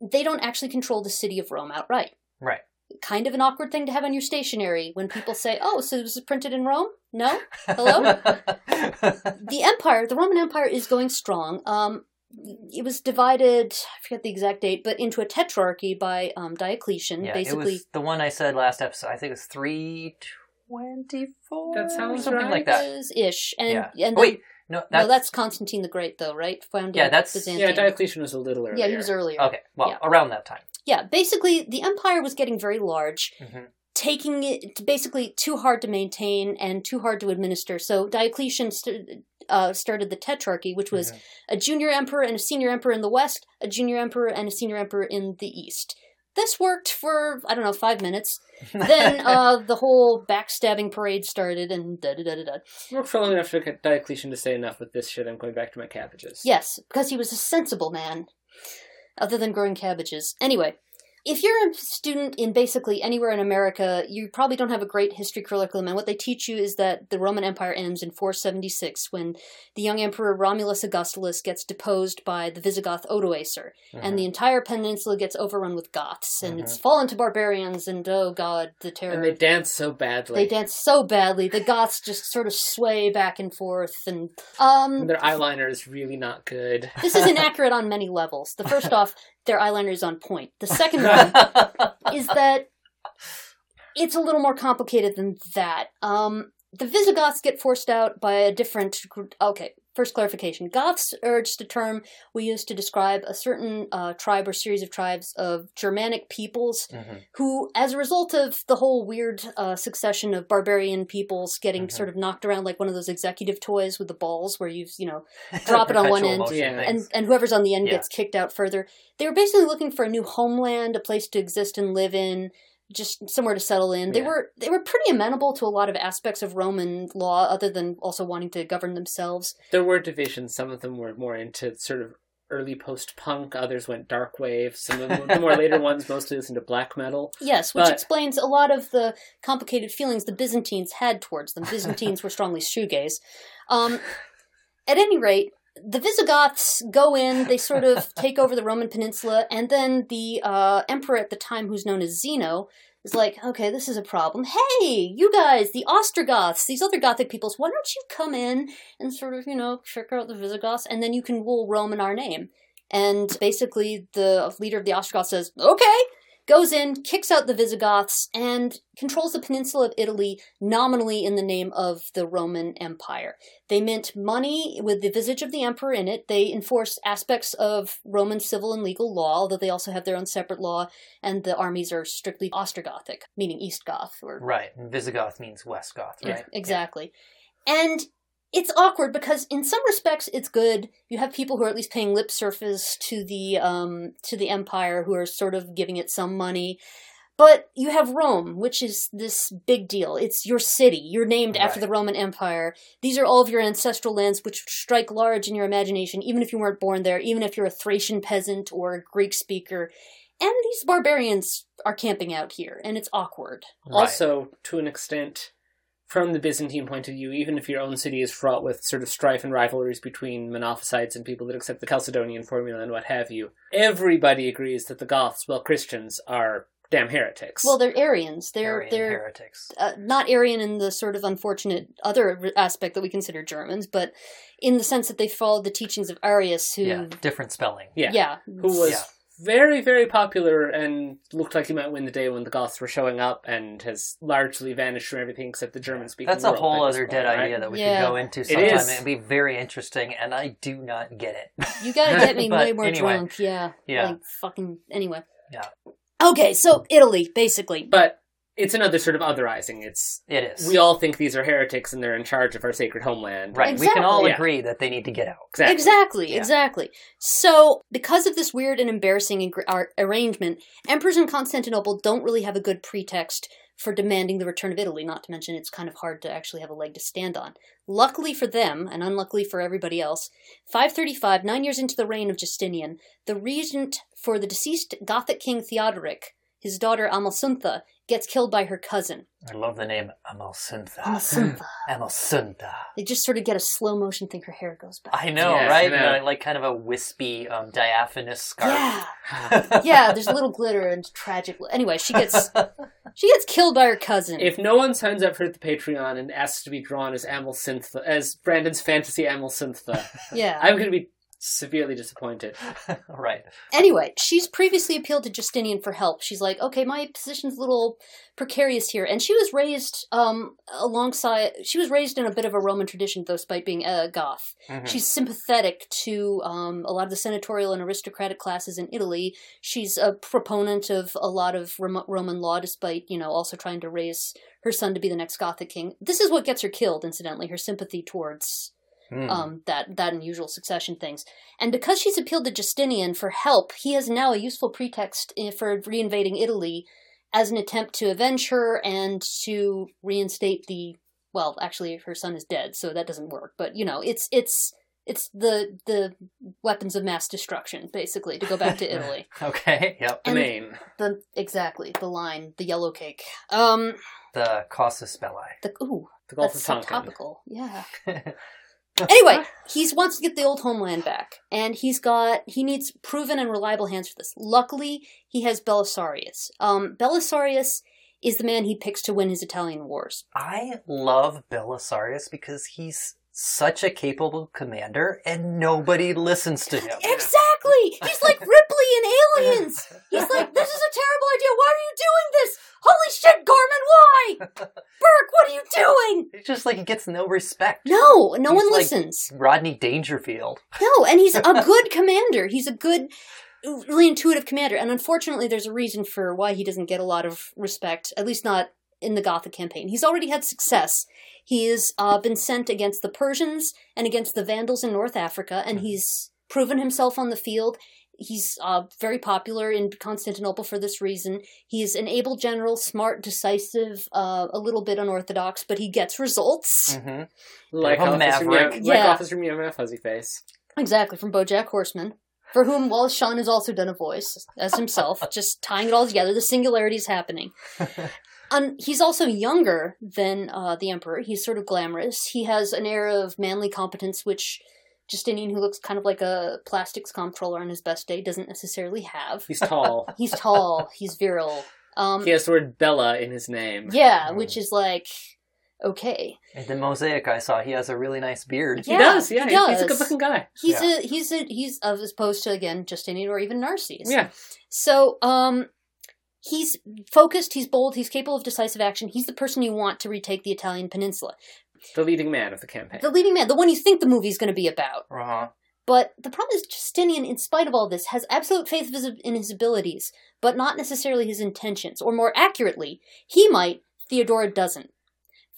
they don't actually control the city of Rome outright. Right. Kind of an awkward thing to have on your stationery when people say, oh, so this is printed in Rome? No? Hello? the empire, the Roman Empire, is going strong. Um, it was divided, I forget the exact date, but into a tetrarchy by um, Diocletian. yeah, basically, it was the one I said last episode. I think it's three twenty-four. That sounds something right. like that. ish, and yeah. and Oh, then, wait, no, no, that's, that's Constantine the Great, though, right? Founded Yeah, that's- Byzantium. Yeah, Diocletian was a little earlier. Yeah, he was earlier. okay. Well, Yeah. around that time. Yeah, basically, the empire was getting very large, Mhm. taking it basically too hard to maintain and too hard to administer. So Diocletian st- uh, started the Tetrarchy, which was Mhm. a junior emperor and a senior emperor in the west, a junior emperor and a senior emperor in the east. This worked for I don't know five minutes. Then uh, the whole backstabbing parade started, and da da da da da. Worked for long enough get Diocletian to say enough with this shit. I'm going back to my cabbages. Yes, because he was a sensible man, other than growing cabbages. Anyway, if you're a student in basically anywhere in America, you probably don't have a great history curriculum, and what they teach you is that the Roman Empire ends in 476 when the young emperor Romulus Augustulus gets deposed by the Visigoth Odoacer, and the entire peninsula gets overrun with Goths, and it's fallen to barbarians, and oh god, the terror. And they dance so badly. They dance so badly. The Goths just sort of sway back and forth, and um, And their eyeliner is really not good. this is inaccurate on many levels. The first off, their eyeliner is on point. The second one is that it's a little more complicated than that. Um, the Visigoths get forced out by a different. gr- Okay, first clarification: Goths are just a term we use to describe a certain uh, tribe or series of tribes of Germanic peoples Mhm. who, as a result of the whole weird uh, succession of barbarian peoples getting Mhm. sort of knocked around like one of those executive toys with the balls, where you you know Drop it on one end, motion and and whoever's on the end Yeah. gets kicked out further. They were basically looking for a new homeland, a place to exist and live in, just somewhere to settle in. They Yeah. were they were pretty amenable to a lot of aspects of Roman law, other than also wanting to govern themselves. There were divisions. Some of them were more into sort of early post-punk. Others went dark wave. Some of the more later ones mostly listened to black metal. Yes, which But- explains a lot of the complicated feelings the Byzantines had towards them. Byzantines were strongly shoegaze. Um, at any rate, the Visigoths go in, they sort of take over the Roman peninsula, and then the uh, emperor at the time, who's known as Zeno, is like, okay, this is a problem. Hey, you guys, the Ostrogoths, these other Gothic peoples, why don't you come in and sort of, you know, trick out the Visigoths, and then you can rule Rome in our name. And basically, the leader of the Ostrogoths says, okay, goes in, kicks out the Visigoths, and controls the peninsula of Italy nominally in the name of the Roman Empire. They mint money with the visage of the emperor in it. They enforce aspects of Roman civil and legal law, although they also have their own separate law, and the armies are strictly Ostrogothic, meaning East Goth, or Right. Visigoth means West Goth, yeah, right? exactly. And it's awkward because in some respects it's good. You have people who are at least paying lip service to the um to the empire who are sort of giving it some money. But you have Rome, which is this big deal. It's your city. You're named after the Roman Empire. These are all of your ancestral lands which strike large in your imagination, even if you weren't born there, even if you're a Thracian peasant or a Greek speaker. And these barbarians are camping out here, and it's awkward. Right. Also, to an extent, from the Byzantine point of view, even if your own city is fraught with sort of strife and rivalries between Monophysites and people that accept the Chalcedonian formula and what have you, everybody agrees that the Goths, well, Christians, are damn heretics. Well, they're Arians. They're Aryan they're heretics. uh, not Arian in the sort of unfortunate other aspect that we consider Germans, but in the sense that they followed the teachings of Arius, who, Yeah. Different spelling. yeah. yeah, Who was Yeah. Very, very popular and looked like he might win the day when the Goths were showing up and has largely vanished from everything except the German speaking That's a world whole other point, dead right? idea that we Yeah. could go into sometime. is. It'd be very interesting, and I do not get it. you gotta get me way more anyway. drunk. Yeah, Yeah. like fucking anyway. Yeah. Okay, so Italy, basically. But it's another sort of otherizing. It's It is. we all think these are heretics and they're in charge of our sacred homeland. right. We can all Exactly. Yeah. agree that they need to get out. Exactly. Exactly, Yeah. exactly. So, because of this weird and embarrassing agr- ar- arrangement, emperors in Constantinople don't really have a good pretext for demanding the return of Italy, not to mention it's kind of hard to actually have a leg to stand on. Luckily for them, and unluckily for everybody else, 535, nine years into the reign of Justinian, the regent for the deceased Gothic king Theodoric, his daughter Amalsuntha, gets killed by her cousin. I love the name Amalsuntha. Amalsuntha. Amalsuntha. They just sort of get a slow motion thing her hair goes back. I know, Yeah, right? I know. Uh, like kind of a wispy, um, diaphanous scarf. Yeah. yeah, there's a little glitter and tragic. Anyway, she gets she gets killed by her cousin. If no one signs up for the Patreon and asks to be drawn as Amalsuntha, as Brandon's fantasy Amalsuntha, yeah. I'm going to be severely disappointed. right. Anyway, she's previously appealed to Justinian for help. She's like, okay, my position's a little precarious here, and she was raised um alongside. She was raised in a bit of a Roman tradition, though, despite being a Goth. Mhm. She's sympathetic to um, a lot of the senatorial and aristocratic classes in Italy. She's a proponent of a lot of Rom- Roman law, despite you know also trying to raise her son to be the next Gothic king. This is what gets her killed, incidentally. Her sympathy towards Mm. um, that that unusual succession things. And because she's appealed to Justinian for help, he has now a useful pretext for reinvading Italy as an attempt to avenge her and to reinstate the. Well, actually, her son is dead, so that doesn't work. But you know, it's it's It's the the weapons of mass destruction, basically, to go back to Italy. Okay, yep. The name. the exactly the line, the yellow cake. Um, The casus belli. the ooh, The Gulf that's of so Tonkin. topical. Yeah. Anyway, he wants to get the old homeland back, and he's got he needs proven and reliable hands for this. Luckily, he has Belisarius. Um, Belisarius is the man he picks to win his Italian wars. I love Belisarius because he's such a capable commander and nobody listens to him. Exactly. He's like Ripley in Aliens. He's like, this is a terrible idea. Why are you doing this? Holy shit, Gorman, why? Burke, what are you doing? It's just like he gets no respect. No, no He's one like- listens. Rodney Dangerfield. No, and he's a good commander. He's a good, really intuitive commander. And unfortunately, there's a reason for why he doesn't get a lot of respect, at least not in the Gothic campaign. He's already had success. He has uh, been sent against the Persians and against the Vandals in North Africa, and he's proven himself on the field. He's uh, very popular in Constantinople for this reason. He's an able general, smart, decisive, uh, a little bit unorthodox, but he gets results. hmm Like Bit a Officer, maverick. Meow, Yeah. like Officer Meow Meow Fuzzy Face. Exactly, from Bojack Horseman, for whom Wallace Shawn has also done a voice as himself, just tying it all together. The singularity is happening. Um, he's also younger than uh, the Emperor. He's sort of glamorous. He has an air of manly competence, which Justinian, who looks kind of like a plastics comptroller on his best day, doesn't necessarily have. He's tall. He's tall. he's virile. Um, he has the word Bella in his name. yeah, which is like okay. In the mosaic I saw, he has a really nice beard. He does, yeah. he does. He's a good looking guy. He's Yeah. a he's a he's as opposed to again Justinian or even Narses. Yeah. So, um, he's focused, he's bold, he's capable of decisive action. He's the person you want to retake the Italian peninsula. The leading man of the campaign. The leading man, the one you think the movie's going to be about. Uh-huh. But the problem is, Justinian, in spite of all this, has absolute faith in his abilities, but not necessarily his intentions. Or more accurately, he might, Theodora doesn't.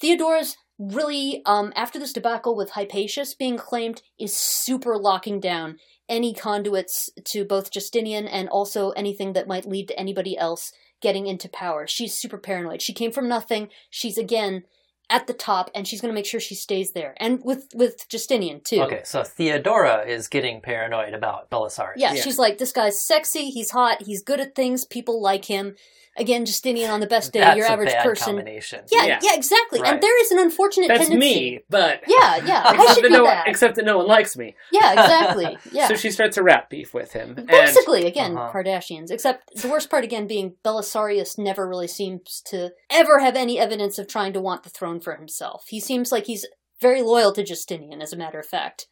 Theodora's really, um, after this debacle with Hypatius being claimed, is super locking down any conduits to both Justinian and also anything that might lead to anybody else getting into power. She's super paranoid. She came from nothing. She's again at the top, and she's going to make sure she stays there. And with with Justinian too. Okay, so Theodora is getting paranoid about Belisarius. Yeah, Yeah. she's like, this guy's sexy, he's hot, he's good at things, people like him. Again, Justinian on the best day, That's your a average bad person. combination. Yeah, Yeah. yeah, exactly. Right. And there is an unfortunate That's tendency. me, but Yeah, yeah, I except should that be no, that. except that no one likes me. Yeah, exactly. Yeah. So she starts a rap beef with him. and- Basically, again, Uh-huh. Kardashians. Except the worst part, again, being Belisarius never really seems to ever have any evidence of trying to want the throne for himself. He seems like he's very loyal to Justinian, as a matter of fact.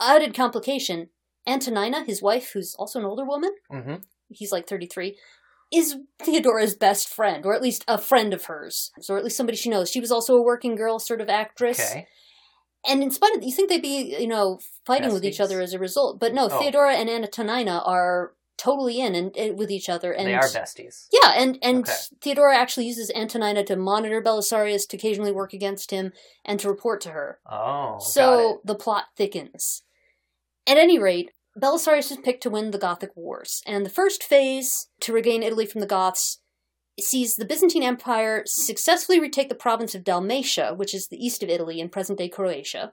Added complication Antonina, his wife, who's also an older woman, hmm he's like 33, is Theodora's best friend, or at least a friend of hers, or at least somebody she knows. She was also a working girl sort of actress. Okay. And in spite of you think they'd be, you know, fighting with each other as a result, but no, Oh. Theodora and Antonina are totally in and, and with each other, and they are besties. yeah, and and Okay. Theodora actually uses Antonina to monitor Belisarius, to occasionally work against him, and to report to her. Oh, so the plot thickens. At any rate, Belisarius is picked to win the Gothic Wars, and the first phase to regain Italy from the Goths sees the Byzantine Empire successfully retake the province of Dalmatia, which is the east of Italy in present-day Croatia,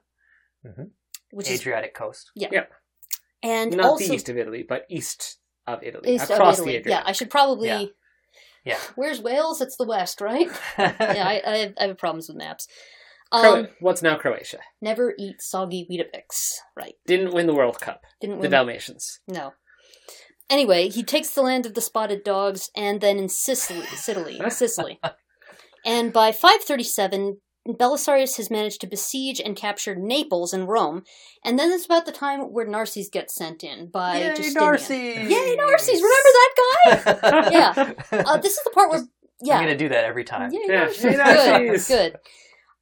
Mhm. which is Adriatic coast. and Not also the east of Italy, but east of Italy. east across of the Italy. Adriatic. Yeah, I should probably. Yeah. Yeah. Where's Wales? It's the west, right? yeah, I, I, have, I have problems with maps. Cro- Um, What's now Croatia? never eat soggy Weetabix. Right. Didn't win the World Cup. Didn't win The win. Dalmatians. no. Anyway, he takes the land of the spotted dogs and then in Sicily, Sicily, Sicily. And by 537, Belisarius has managed to besiege and capture Naples and Rome, and then it's about the time where Narses gets sent in by Yay, Justinian. Narses! Yay, Narses! Remember that guy? Yeah. Uh, this is the part where, yeah, I'm gonna do that every time. Yay, Yeah, Narses. yay, Good, Narses. good.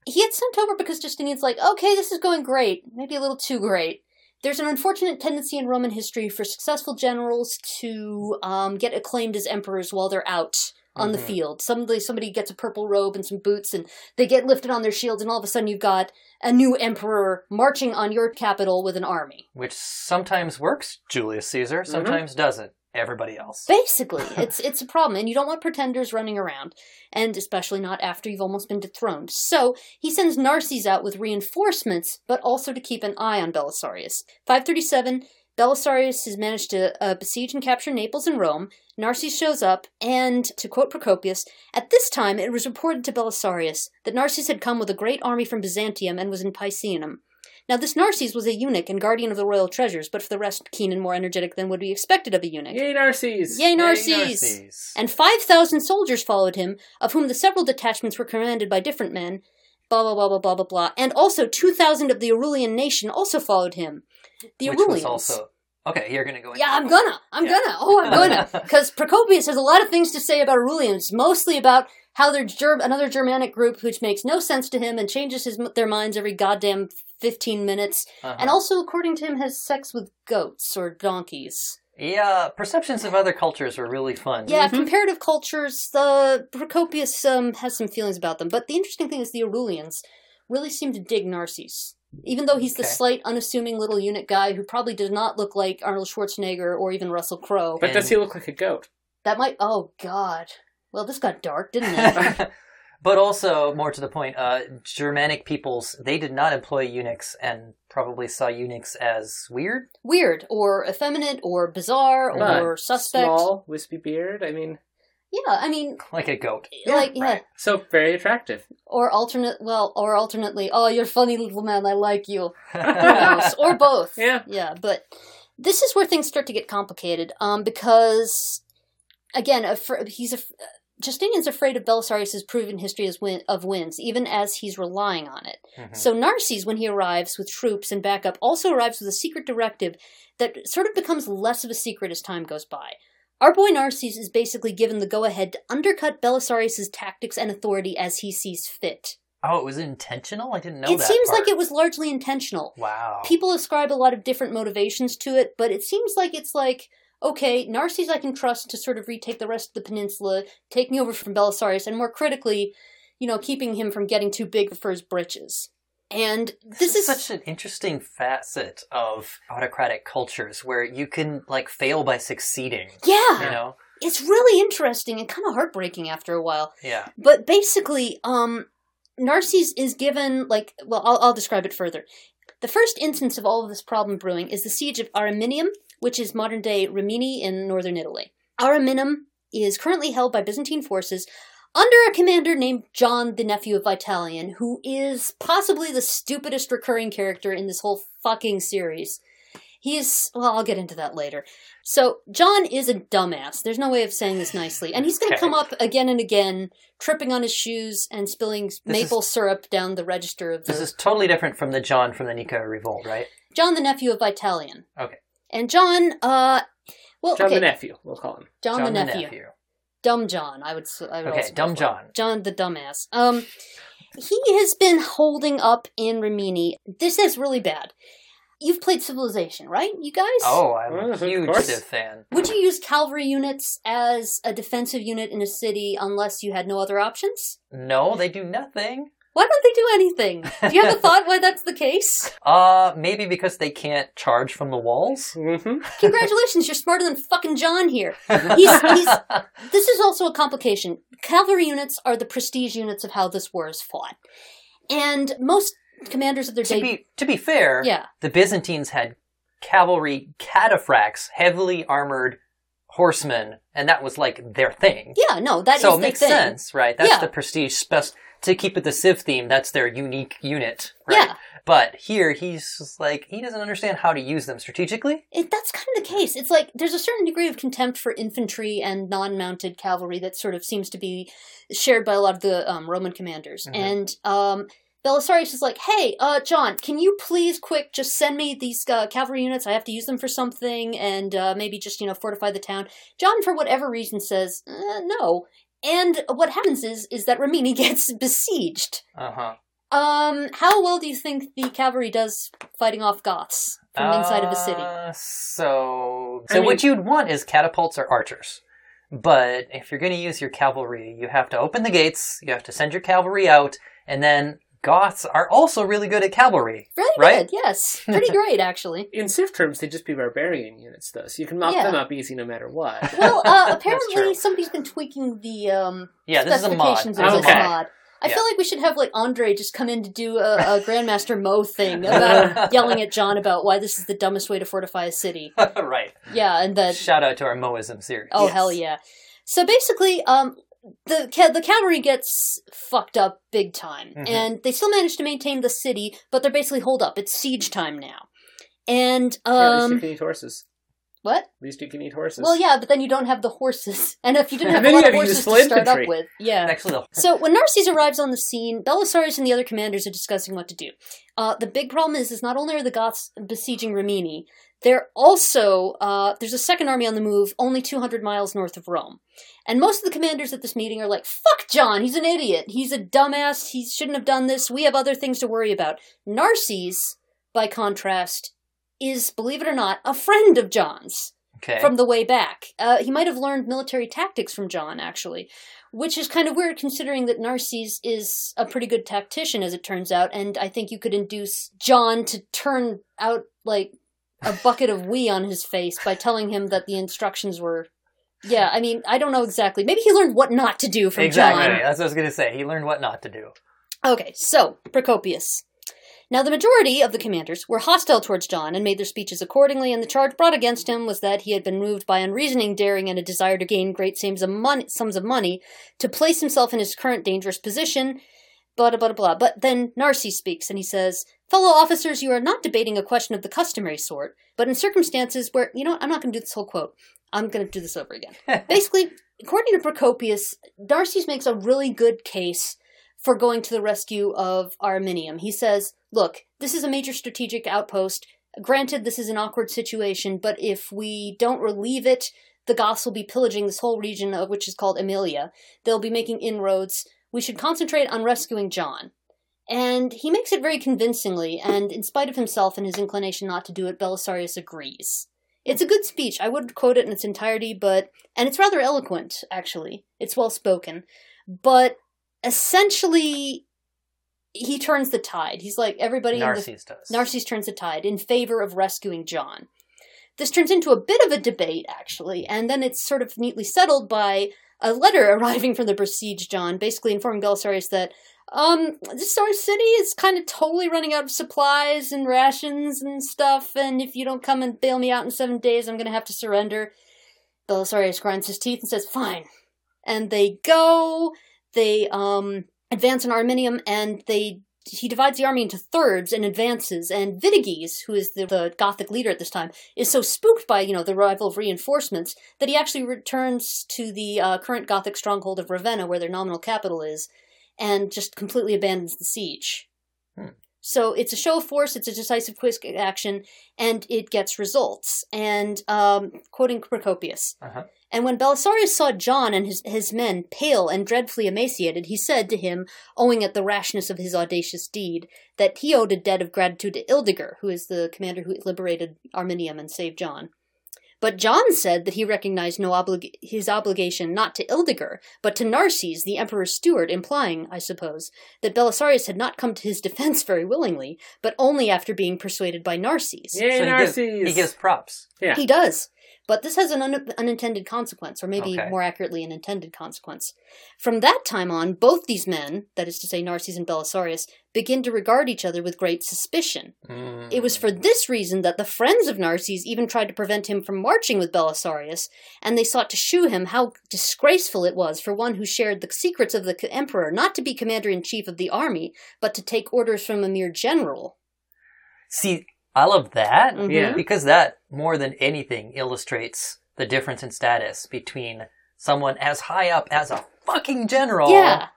He gets sent over because Justinian's like, okay, this is going great, maybe a little too great. There's an unfortunate tendency in Roman history for successful generals to um, get acclaimed as emperors while they're out on the Mhm. field. Somebody somebody gets a purple robe and some boots, and they get lifted on their shields, and all of a sudden you've got a new emperor marching on your capital with an army. Which sometimes works, Julius Caesar, Mm-hmm. sometimes doesn't. Everybody else. Basically, it's it's a problem, and you don't want pretenders running around, and especially not after you've almost been dethroned. So he sends Narses out with reinforcements, but also to keep an eye on Belisarius. 537, Belisarius has managed to uh, besiege and capture Naples and Rome. Narses shows up, and to quote Procopius, at this time it was reported to Belisarius that Narses had come with a great army from Byzantium and was in Picenum. Now, this Narses was a eunuch and guardian of the royal treasures, but for the rest, keen and more energetic than would be expected of a eunuch. Yay, Narses! Yay, Yay, Narses! Narses. And 5,000 soldiers followed him, of whom the several detachments were commanded by different men, blah, blah, blah, blah, blah, blah, blah. And also 2,000 of the Aurelian nation also followed him. The Which Aurelians. was also okay. You're gonna go. Yeah, I'm gonna. I'm Yeah. gonna. Oh, I'm gonna. Because Procopius has a lot of things to say about Aurelians, mostly about how they're Ger- another Germanic group which makes no sense to him and changes his, their minds every goddamn 15 minutes. Uh-huh. And also, according to him, has sex with goats or donkeys. yeah, perceptions of other cultures are really fun. Yeah, Mhm. comparative cultures, the Procopius um, has some feelings about them. But the interesting thing is the Aurelians really seem to dig Narses. Even though he's the slight, unassuming little eunuch guy who probably does not look like Arnold Schwarzenegger or even Russell Crowe. But does he look like a goat? That might. Oh God. Well, this got dark, didn't it? but also, more to the point, uh, Germanic peoples they did not employ eunuchs and probably saw eunuchs as weird. Weird or effeminate or bizarre But or suspect. Small, wispy beard. I mean, Yeah, I mean, Like a goat. like yeah, right. so very attractive. or alternate. Well, or alternately. Oh, you're funny little man. I like you. Who knows? or both. Yeah. Yeah, but this is where things start to get complicated. Um, because again, af- he's a. Justinian's afraid of Belisarius's proven history of wins, even as he's relying on it. Mhm. So Narses, when he arrives with troops and backup, also arrives with a secret directive that sort of becomes less of a secret as time goes by. Our boy Narses is basically given the go-ahead to undercut Belisarius's tactics and authority as he sees fit. Oh, it was intentional. I didn't know it seems part. like it was largely intentional. Wow. People ascribe a lot of different motivations to it, but it seems like it's like, okay, Narses I can trust to sort of retake the rest of the peninsula, taking over from Belisarius, and more critically, you know, keeping him from getting too big for his britches. And This, this, is, such an interesting facet of autocratic cultures where you can like fail by succeeding. yeah, You know? it's really interesting and kind of heartbreaking after a while. Yeah. But basically, um, Narses is given like well, I'll, I'll describe it further. The first instance of all of this problem brewing is the siege of Ariminum, which is modern day Rimini in northern Italy. Ariminum is currently held by Byzantine forces under a commander named John, the nephew of Vitalian, who is possibly the stupidest recurring character in this whole fucking series. He's well, I'll get into that later. So John is a dumbass. There's no way of saying this nicely, and he's going to Okay. come up again and again, tripping on his shoes and spilling maple syrup down the register of the This is totally different from the John from the Nika Revolt, right? John, the nephew of Vitalian. Okay. And John, uh, well, John okay, the nephew, we'll call him. John, the, nephew. dumb John. I would. s- I would Okay, also dumb go for. John. John the dumbass. Um, he has been holding up in Rimini. This is really bad. You've played Civilization, right? You guys? Oh, I'm a of huge. Civ fan. Would you use cavalry units as a defensive unit in a city unless you had no other options? No, they do nothing. Why don't they do anything? Do you have a thought why that's the case? Uh, maybe because they can't charge from the walls. Mm-hmm. Congratulations, you're smarter than fucking John here. He's- he's- This is also a complication. Cavalry units are the prestige units of how this war is fought. And most commanders of their to day. be to be fair, yeah. the Byzantines had cavalry cataphracts, heavily armored horsemen, and that was like their thing. Yeah, no, that is so it the makes thing. sense, right? That's Yeah. the prestige spec. To keep with the Civ theme, that's their unique unit, right? Yeah. But here, he's like he doesn't understand how to use them strategically. It, that's kind of the case. It's like there's a certain degree of contempt for infantry and non-mounted cavalry that sort of seems to be shared by a lot of the um, Roman commanders. Mhm. And um, Belisarius is like, "Hey, uh, John, can you please, quick, just send me these uh, cavalry units? I have to use them for something, and uh, maybe just you know fortify the town." John, for whatever reason, says uh, no. And what happens is is that Rimini gets besieged. Uh huh. Um, how well do you think the cavalry does fighting off Goths from inside of a city? Uh, so, I so mean- what you'd want is catapults or archers. But if you're going to use your cavalry, you have to open the gates, you have to send your cavalry out, and then Goths are also really good at cavalry. Really Right? good, yes. Pretty great, actually. In Civ terms, they'd just be barbarian units, though, so you can mop Yeah. them up easy no matter what. Well, uh, apparently somebody's been tweaking the um, Yeah, this is a mod. specifications of is a this mod. mod. I Yeah. feel like we should have like Andre just come in to do a, a Grandmaster Mo thing about yelling at John about why this is the dumbest way to fortify a city. right. Yeah, and that Shout out to our Moism series. oh Yes. hell yeah. So basically, um, the the cavalry gets fucked up big time, Mhm. and they still manage to maintain the city, but they're basically holed up. It's siege time now, and yeah, at least you um, can eat horses. what? At least you can eat horses. Well, yeah, but then you don't have the horses, and if you didn't have a lot of horses to start infantry. up with, yeah. The So when Narses arrives on the scene, Belisarius and the other commanders are discussing what to do. Uh, the big problem is, is not only are the Goths besieging Rimini, they're also uh, there's a second army on the move, only 200 miles north of Rome, and most of the commanders at this meeting are like, "Fuck John, he's an idiot, he's a dumbass, he shouldn't have done this. We have other things to worry about." Narses, by contrast, is believe it or not a friend of John's okay. from the way back. Uh, he might have learned military tactics from John, actually, which is kind of weird considering that Narses is a pretty good tactician, as it turns out, and I think you could induce John to turn out like a bucket of wee on his face by telling him that the instructions were. Yeah, I mean, I don't know exactly. Maybe he learned what not to do from exactly. John. That's what I was going to say. He learned what not to do. Okay, so Procopius. Now, the majority of the commanders were hostile towards John and made their speeches accordingly, and the charge brought against him was that he had been moved by unreasoning daring and a desire to gain great sums of money, sums of money to place himself in his current dangerous position. Blah, blah, blah, blah. But then Narses speaks and he says, Fellow officers, you are not debating a question of the customary sort, but in circumstances where, you know what, I'm not going to do this whole quote. I'm going to do this over again. Basically, according to Procopius, Narses makes a really good case for going to the rescue of Ariminum. He says, Look, this is a major strategic outpost. Granted, this is an awkward situation, but if we don't relieve it, the Goths will be pillaging this whole region of which is called Emilia. They'll be making inroads. We should concentrate on rescuing John. And he makes it very convincingly, and in spite of himself and his inclination not to do it, Belisarius agrees. It's a good speech. I would quote it in its entirety, but and it's rather eloquent, actually. It's well spoken. But essentially he turns the tide. He's like everybody in the does. Narses turns the tide in favor of rescuing John. This turns into a bit of a debate, actually, and then it's sort of neatly settled by a letter arriving from the besieged John, basically informing Belisarius that um, this of city is kind of totally running out of supplies and rations and stuff, and if you don't come and bail me out in seven days, I'm to have to surrender. Belisarius grinds his teeth and says, "Fine," and they go. They um advance on Ariminum, and they he divides the army into thirds and advances. And Vitiges, who is the, the Gothic leader at this time, is so spooked by you know the arrival of reinforcements that he actually returns to the uh, current Gothic stronghold of Ravenna, where their nominal capital is, and just completely abandons the siege. Hmm. So it's a show of force, it's a decisive quick action, and it gets results. And um, quoting Procopius, Uh-huh. and when Belisarius saw John and his, his men pale and dreadfully emaciated, he said to him, owing at the rashness of his audacious deed, that he owed a debt of gratitude to Ildiger, who is the commander who liberated Ariminum and saved John. But John said that he recognized no oblig- his obligation not to Ildiger, but to Narses, the emperor's steward, implying, I suppose, that Belisarius had not come to his defense very willingly, but only after being persuaded by Narses. Yay, So he gives, Narses! he gives props. yeah. He does. But this has an un- unintended consequence, or maybe Okay. more accurately, an intended consequence. From that time on, both these men, that is to say Narses and Belisarius, begin to regard each other with great suspicion. Mm. It was for this reason that the friends of Narses even tried to prevent him from marching with Belisarius, and they sought to shew him how disgraceful it was for one who shared the secrets of the emperor not to be commander in chief of the army, but to take orders from a mere general. See, I love that Mhm. Yeah. because that more than anything illustrates the difference in status between someone as high up as a fucking general, Yeah,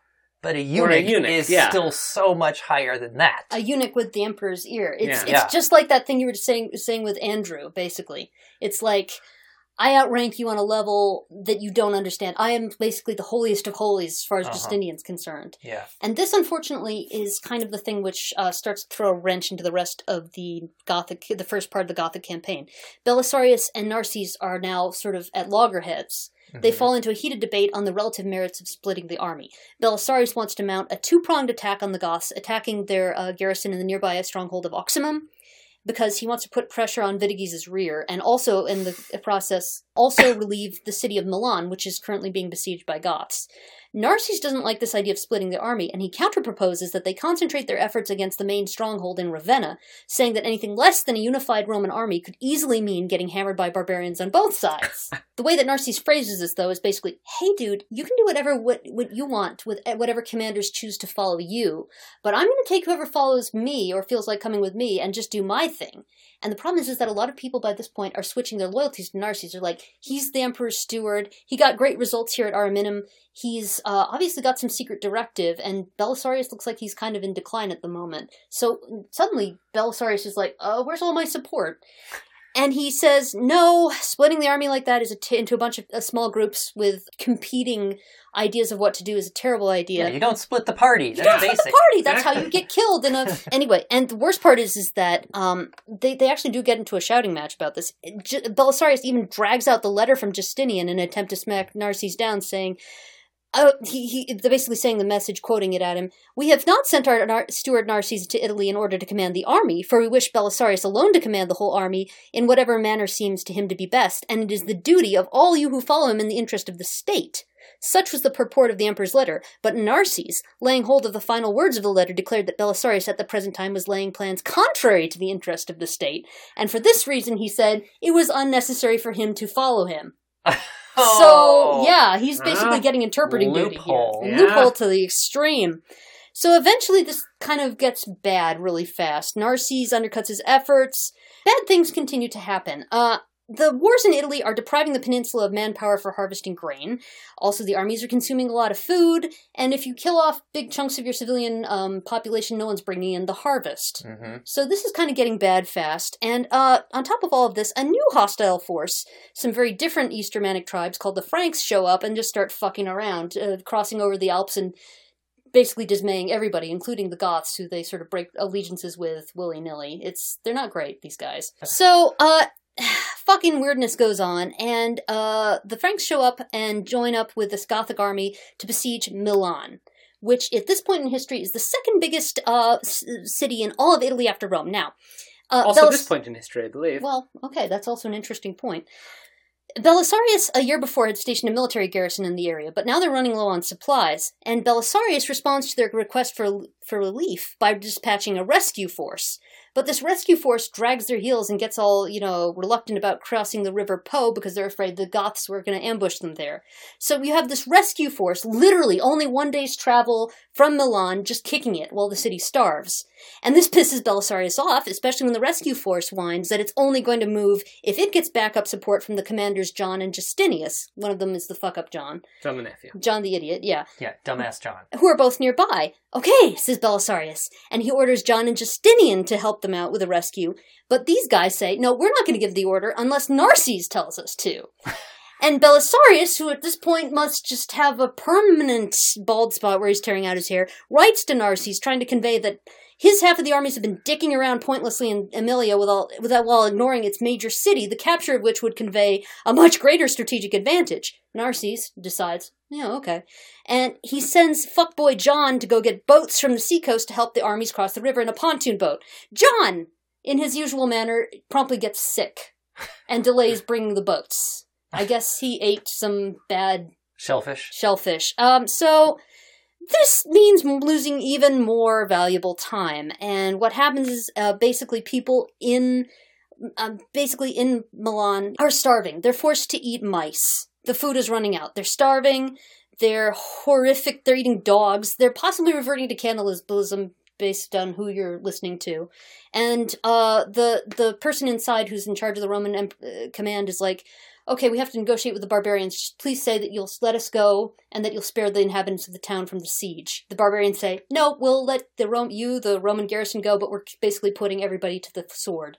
but a Or a eunuch, eunuch, is yeah. still so much higher than that. a eunuch with the emperor's ear. It's Yeah. it's Yeah. just like that thing you were saying saying with Andrew. Basically, it's like I outrank you on a level that you don't understand. I am basically the holiest of holies as far as Uh-huh. Justinian's concerned. Yeah. And this, unfortunately, is kind of the thing which uh, starts to throw a wrench into the rest of the Gothic, the first part of the Gothic campaign. Belisarius and Narses are now sort of at loggerheads. They Mhm. fall into a heated debate on the relative merits of splitting the army. Belisarius wants to mount a two-pronged attack on the Goths, attacking their uh, garrison in the nearby stronghold of Oximum, because he wants to put pressure on Vitiges' rear, and also in the process, also relieve the city of Milan, which is currently being besieged by Goths. Narses doesn't like this idea of splitting the army, and he counterproposes that they concentrate their efforts against the main stronghold in Ravenna, saying that anything less than a unified Roman army could easily mean getting hammered by barbarians on both sides. the way that Narses phrases this, though, is basically, "Hey, dude, you can do whatever what, what you want with eh, whatever commanders choose to follow you, but I'm going to take whoever follows me or feels like coming with me and just do my thing." And the problem is, is that a lot of people by this point are switching their loyalties to Narses. They're like, he's the emperor's steward. He got great results here at Ariminum. He's uh, obviously got some secret directive, and Belisarius looks like he's kind of in decline at the moment. So suddenly, Belisarius is like, uh, where's all my support? And he says, no, splitting the army like that is a t- into a bunch of uh, small groups with competing ideas of what to do is a terrible idea. Yeah, you don't split the party. You That's don't split basic. the party. That's how you get killed. In a anyway, and the worst part is, is that um, they they actually do get into a shouting match about this. J- Belisarius even drags out the letter from Justinian in an attempt to smack Narses down, saying. Oh, he, he basically saying the message, quoting it at him. We have not sent our Nar- steward Narses to Italy in order to command the army, for we wish Belisarius alone to command the whole army in whatever manner seems to him to be best, and it is the duty of all you who follow him in the interest of the state. Such was the purport of the emperor's letter, but Narses, laying hold of the final words of the letter, declared that Belisarius at the present time was laying plans contrary to the interest of the state, and for this reason, he said, it was unnecessary for him to follow him. Oh. So, yeah, he's basically getting interpreting Loophole. duty here. Yeah. Loophole to the extreme. So eventually this kind of gets bad really fast. Narses undercuts his efforts. Bad things continue to happen. Uh, the wars in Italy are depriving the peninsula of manpower for harvesting grain. Also, the armies are consuming a lot of food, and if you kill off big chunks of your civilian um, population, no one's bringing in the harvest. hmm So this is kind of getting bad fast. And uh, on top of all of this, a new hostile force, some very different East Germanic tribes called the Franks, show up and just start fucking around, uh, crossing over the Alps and basically dismaying everybody, including the Goths, who they sort of break allegiances with willy nilly. It's they're not great, these guys. So uh. Fucking weirdness goes on, and uh, the Franks show up and join up with this Gothic army to besiege Milan which at this point in history is the second biggest uh, s- city in all of Italy after Rome. Now, uh, Also, Belis- this point in history, I believe. well, okay, that's also an interesting point. Belisarius, a year before, had stationed a military garrison in the area, but now they're running low on supplies, and Belisarius responds to their request for, for relief by dispatching a rescue force. But this rescue force drags their heels and gets all, you know, reluctant about crossing the River Po because they're afraid the Goths were going to ambush them there. So you have this rescue force, literally only one day's travel from Milan, just kicking it while the city starves. And this pisses Belisarius off, especially when the rescue force whines that it's only going to move if it gets backup support from the commanders John and Justinius. One of them is the fuck up John. John the nephew. John the idiot, yeah. Yeah, dumbass John. Who are both nearby. Okay, says Belisarius, and he orders John and Justinian to help them out with a rescue. But these guys say, no, we're not going to give the order unless Narses tells us to. And Belisarius, who at this point must just have a permanent bald spot where he's tearing out his hair, writes to Narses trying to convey that his half of the armies have been dicking around pointlessly in Emilia with all, without, while ignoring its major city, the capture of which would convey a much greater strategic advantage. Narses decides, yeah, okay. And he sends fuckboy John to go get boats from the seacoast to help the armies cross the river in a pontoon boat. John, in his usual manner, promptly gets sick and delays bringing the boats. I guess he ate some bad Shellfish. shellfish. Um, so this means losing even more valuable time. And what happens is uh, basically people in um, basically in Milan are starving. They're forced to eat mice. The food is running out. They're starving. They're horrific. They're eating dogs. They're possibly reverting to cannibalism based on who you're listening to. And uh, the the person inside who's in charge of the Roman em- uh, command is like, okay, we have to negotiate with the barbarians. Please say that you'll let us go and that you'll spare the inhabitants of the town from the siege. The barbarians say, no, we'll let the Rom- you, the Roman garrison, go, but we're basically putting everybody to the sword.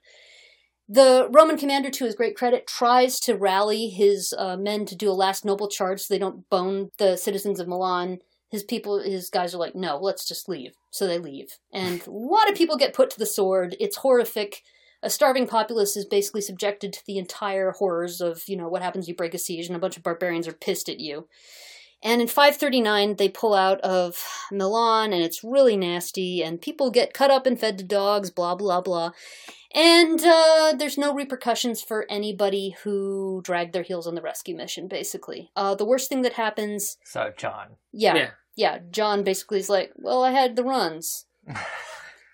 The Roman commander, to his great credit, tries to rally his uh, men to do a last noble charge so they don't bone the citizens of Milan. His people, his guys are like, no, let's just leave. So they leave. And a lot of people get put to the sword. It's horrific. A starving populace is basically subjected to the entire horrors of, you know, what happens you break a siege and a bunch of barbarians are pissed at you. And in 539, they pull out of Milan, and it's really nasty, and people get cut up and fed to dogs, blah, blah, blah. And uh, there's no repercussions for anybody who dragged their heels on the rescue mission, basically. Uh, the worst thing that happens. So, John. Yeah. Yeah. Yeah. John basically is like, well, I had the runs.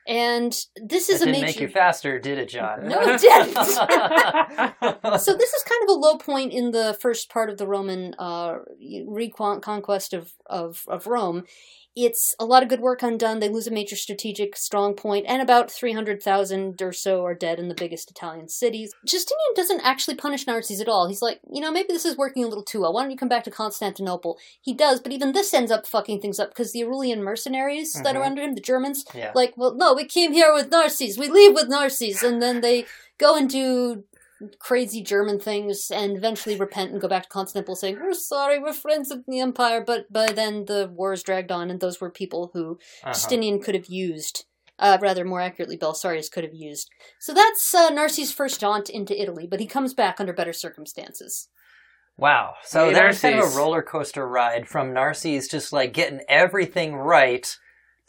And this is that a didn't major. make you faster, did it, John? No, it didn't. so this is kind of a low point in the first part of the Roman uh, reconquest of, of, of Rome. It's a lot of good work undone. They lose a major strategic strong point, and about 300,000 or so are dead in the biggest Italian cities. Justinian doesn't actually punish Narses at all. He's like, you know, maybe this is working a little too well. Why don't you come back to Constantinople? He does, but even this ends up fucking things up because the Aurelian mercenaries mm-hmm. that are under him, the Germans, yeah. like, well, no, we came here with Narses. We leave with Narses. And then they go and do crazy German things and eventually repent and go back to Constantinople saying, We're sorry, we're friends of the Empire. But by then the wars dragged on, and those were people who uh-huh. Justinian could have used. Uh, rather, more accurately, Belisarius could have used. So that's uh, Narses' first jaunt into Italy, but he comes back under better circumstances. Wow. So hey, there's kind of a roller coaster ride from Narses just like getting everything right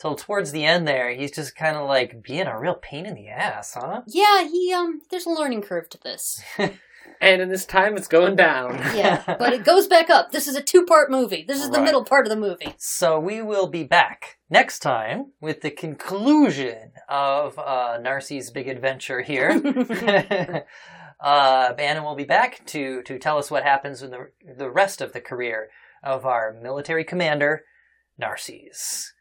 till towards the end there, he's just kind of like being a real pain in the ass, huh? Yeah, he um, there's a learning curve to this. and in this time, it's going down. yeah, but it goes back up. This is a two-part movie. This is right. the middle part of the movie. So we will be back next time with the conclusion of uh, Narses' big adventure here. uh, Bannon will be back to to tell us what happens in the the rest of the career of our military commander, Narses.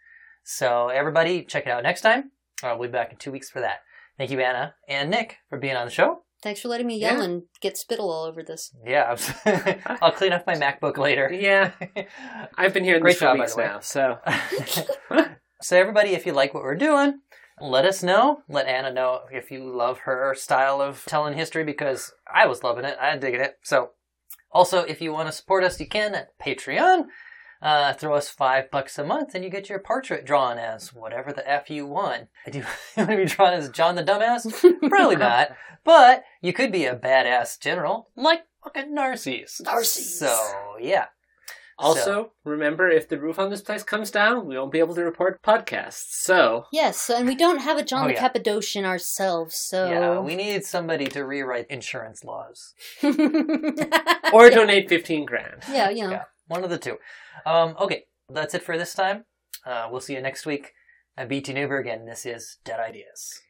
So everybody, check it out next time. Uh, we'll be back in two weeks for that. Thank you, Anna and Nick, for being on the show. Thanks for letting me yell yeah. and get spittle all over this. Yeah, I'll clean up my MacBook later. Yeah, I've been here Great job, weeks now. So, so everybody, if you like what we're doing, let us know. Let Anna know if you love her style of telling history because I was loving it. I digging it. So, also, if you want to support us, you can at Patreon. Uh, throw us five bucks a month and you get your portrait drawn as whatever the F you want. Do you want to be drawn as John the Dumbass? Probably not. But you could be a badass general like fucking Narses. Narses. So, yeah. Also, so. remember, if the roof on this place comes down, we won't be able to report podcasts. So yes, and we don't have a John oh, the yeah. Cappadocian ourselves. So yeah, we need somebody to rewrite insurance laws or donate fifteen grand. Yeah, you know, yeah, one of the two. Um, okay, that's it for this time. Uh, we'll see you next week. I'm BT Newberg, and this is Dead Ideas.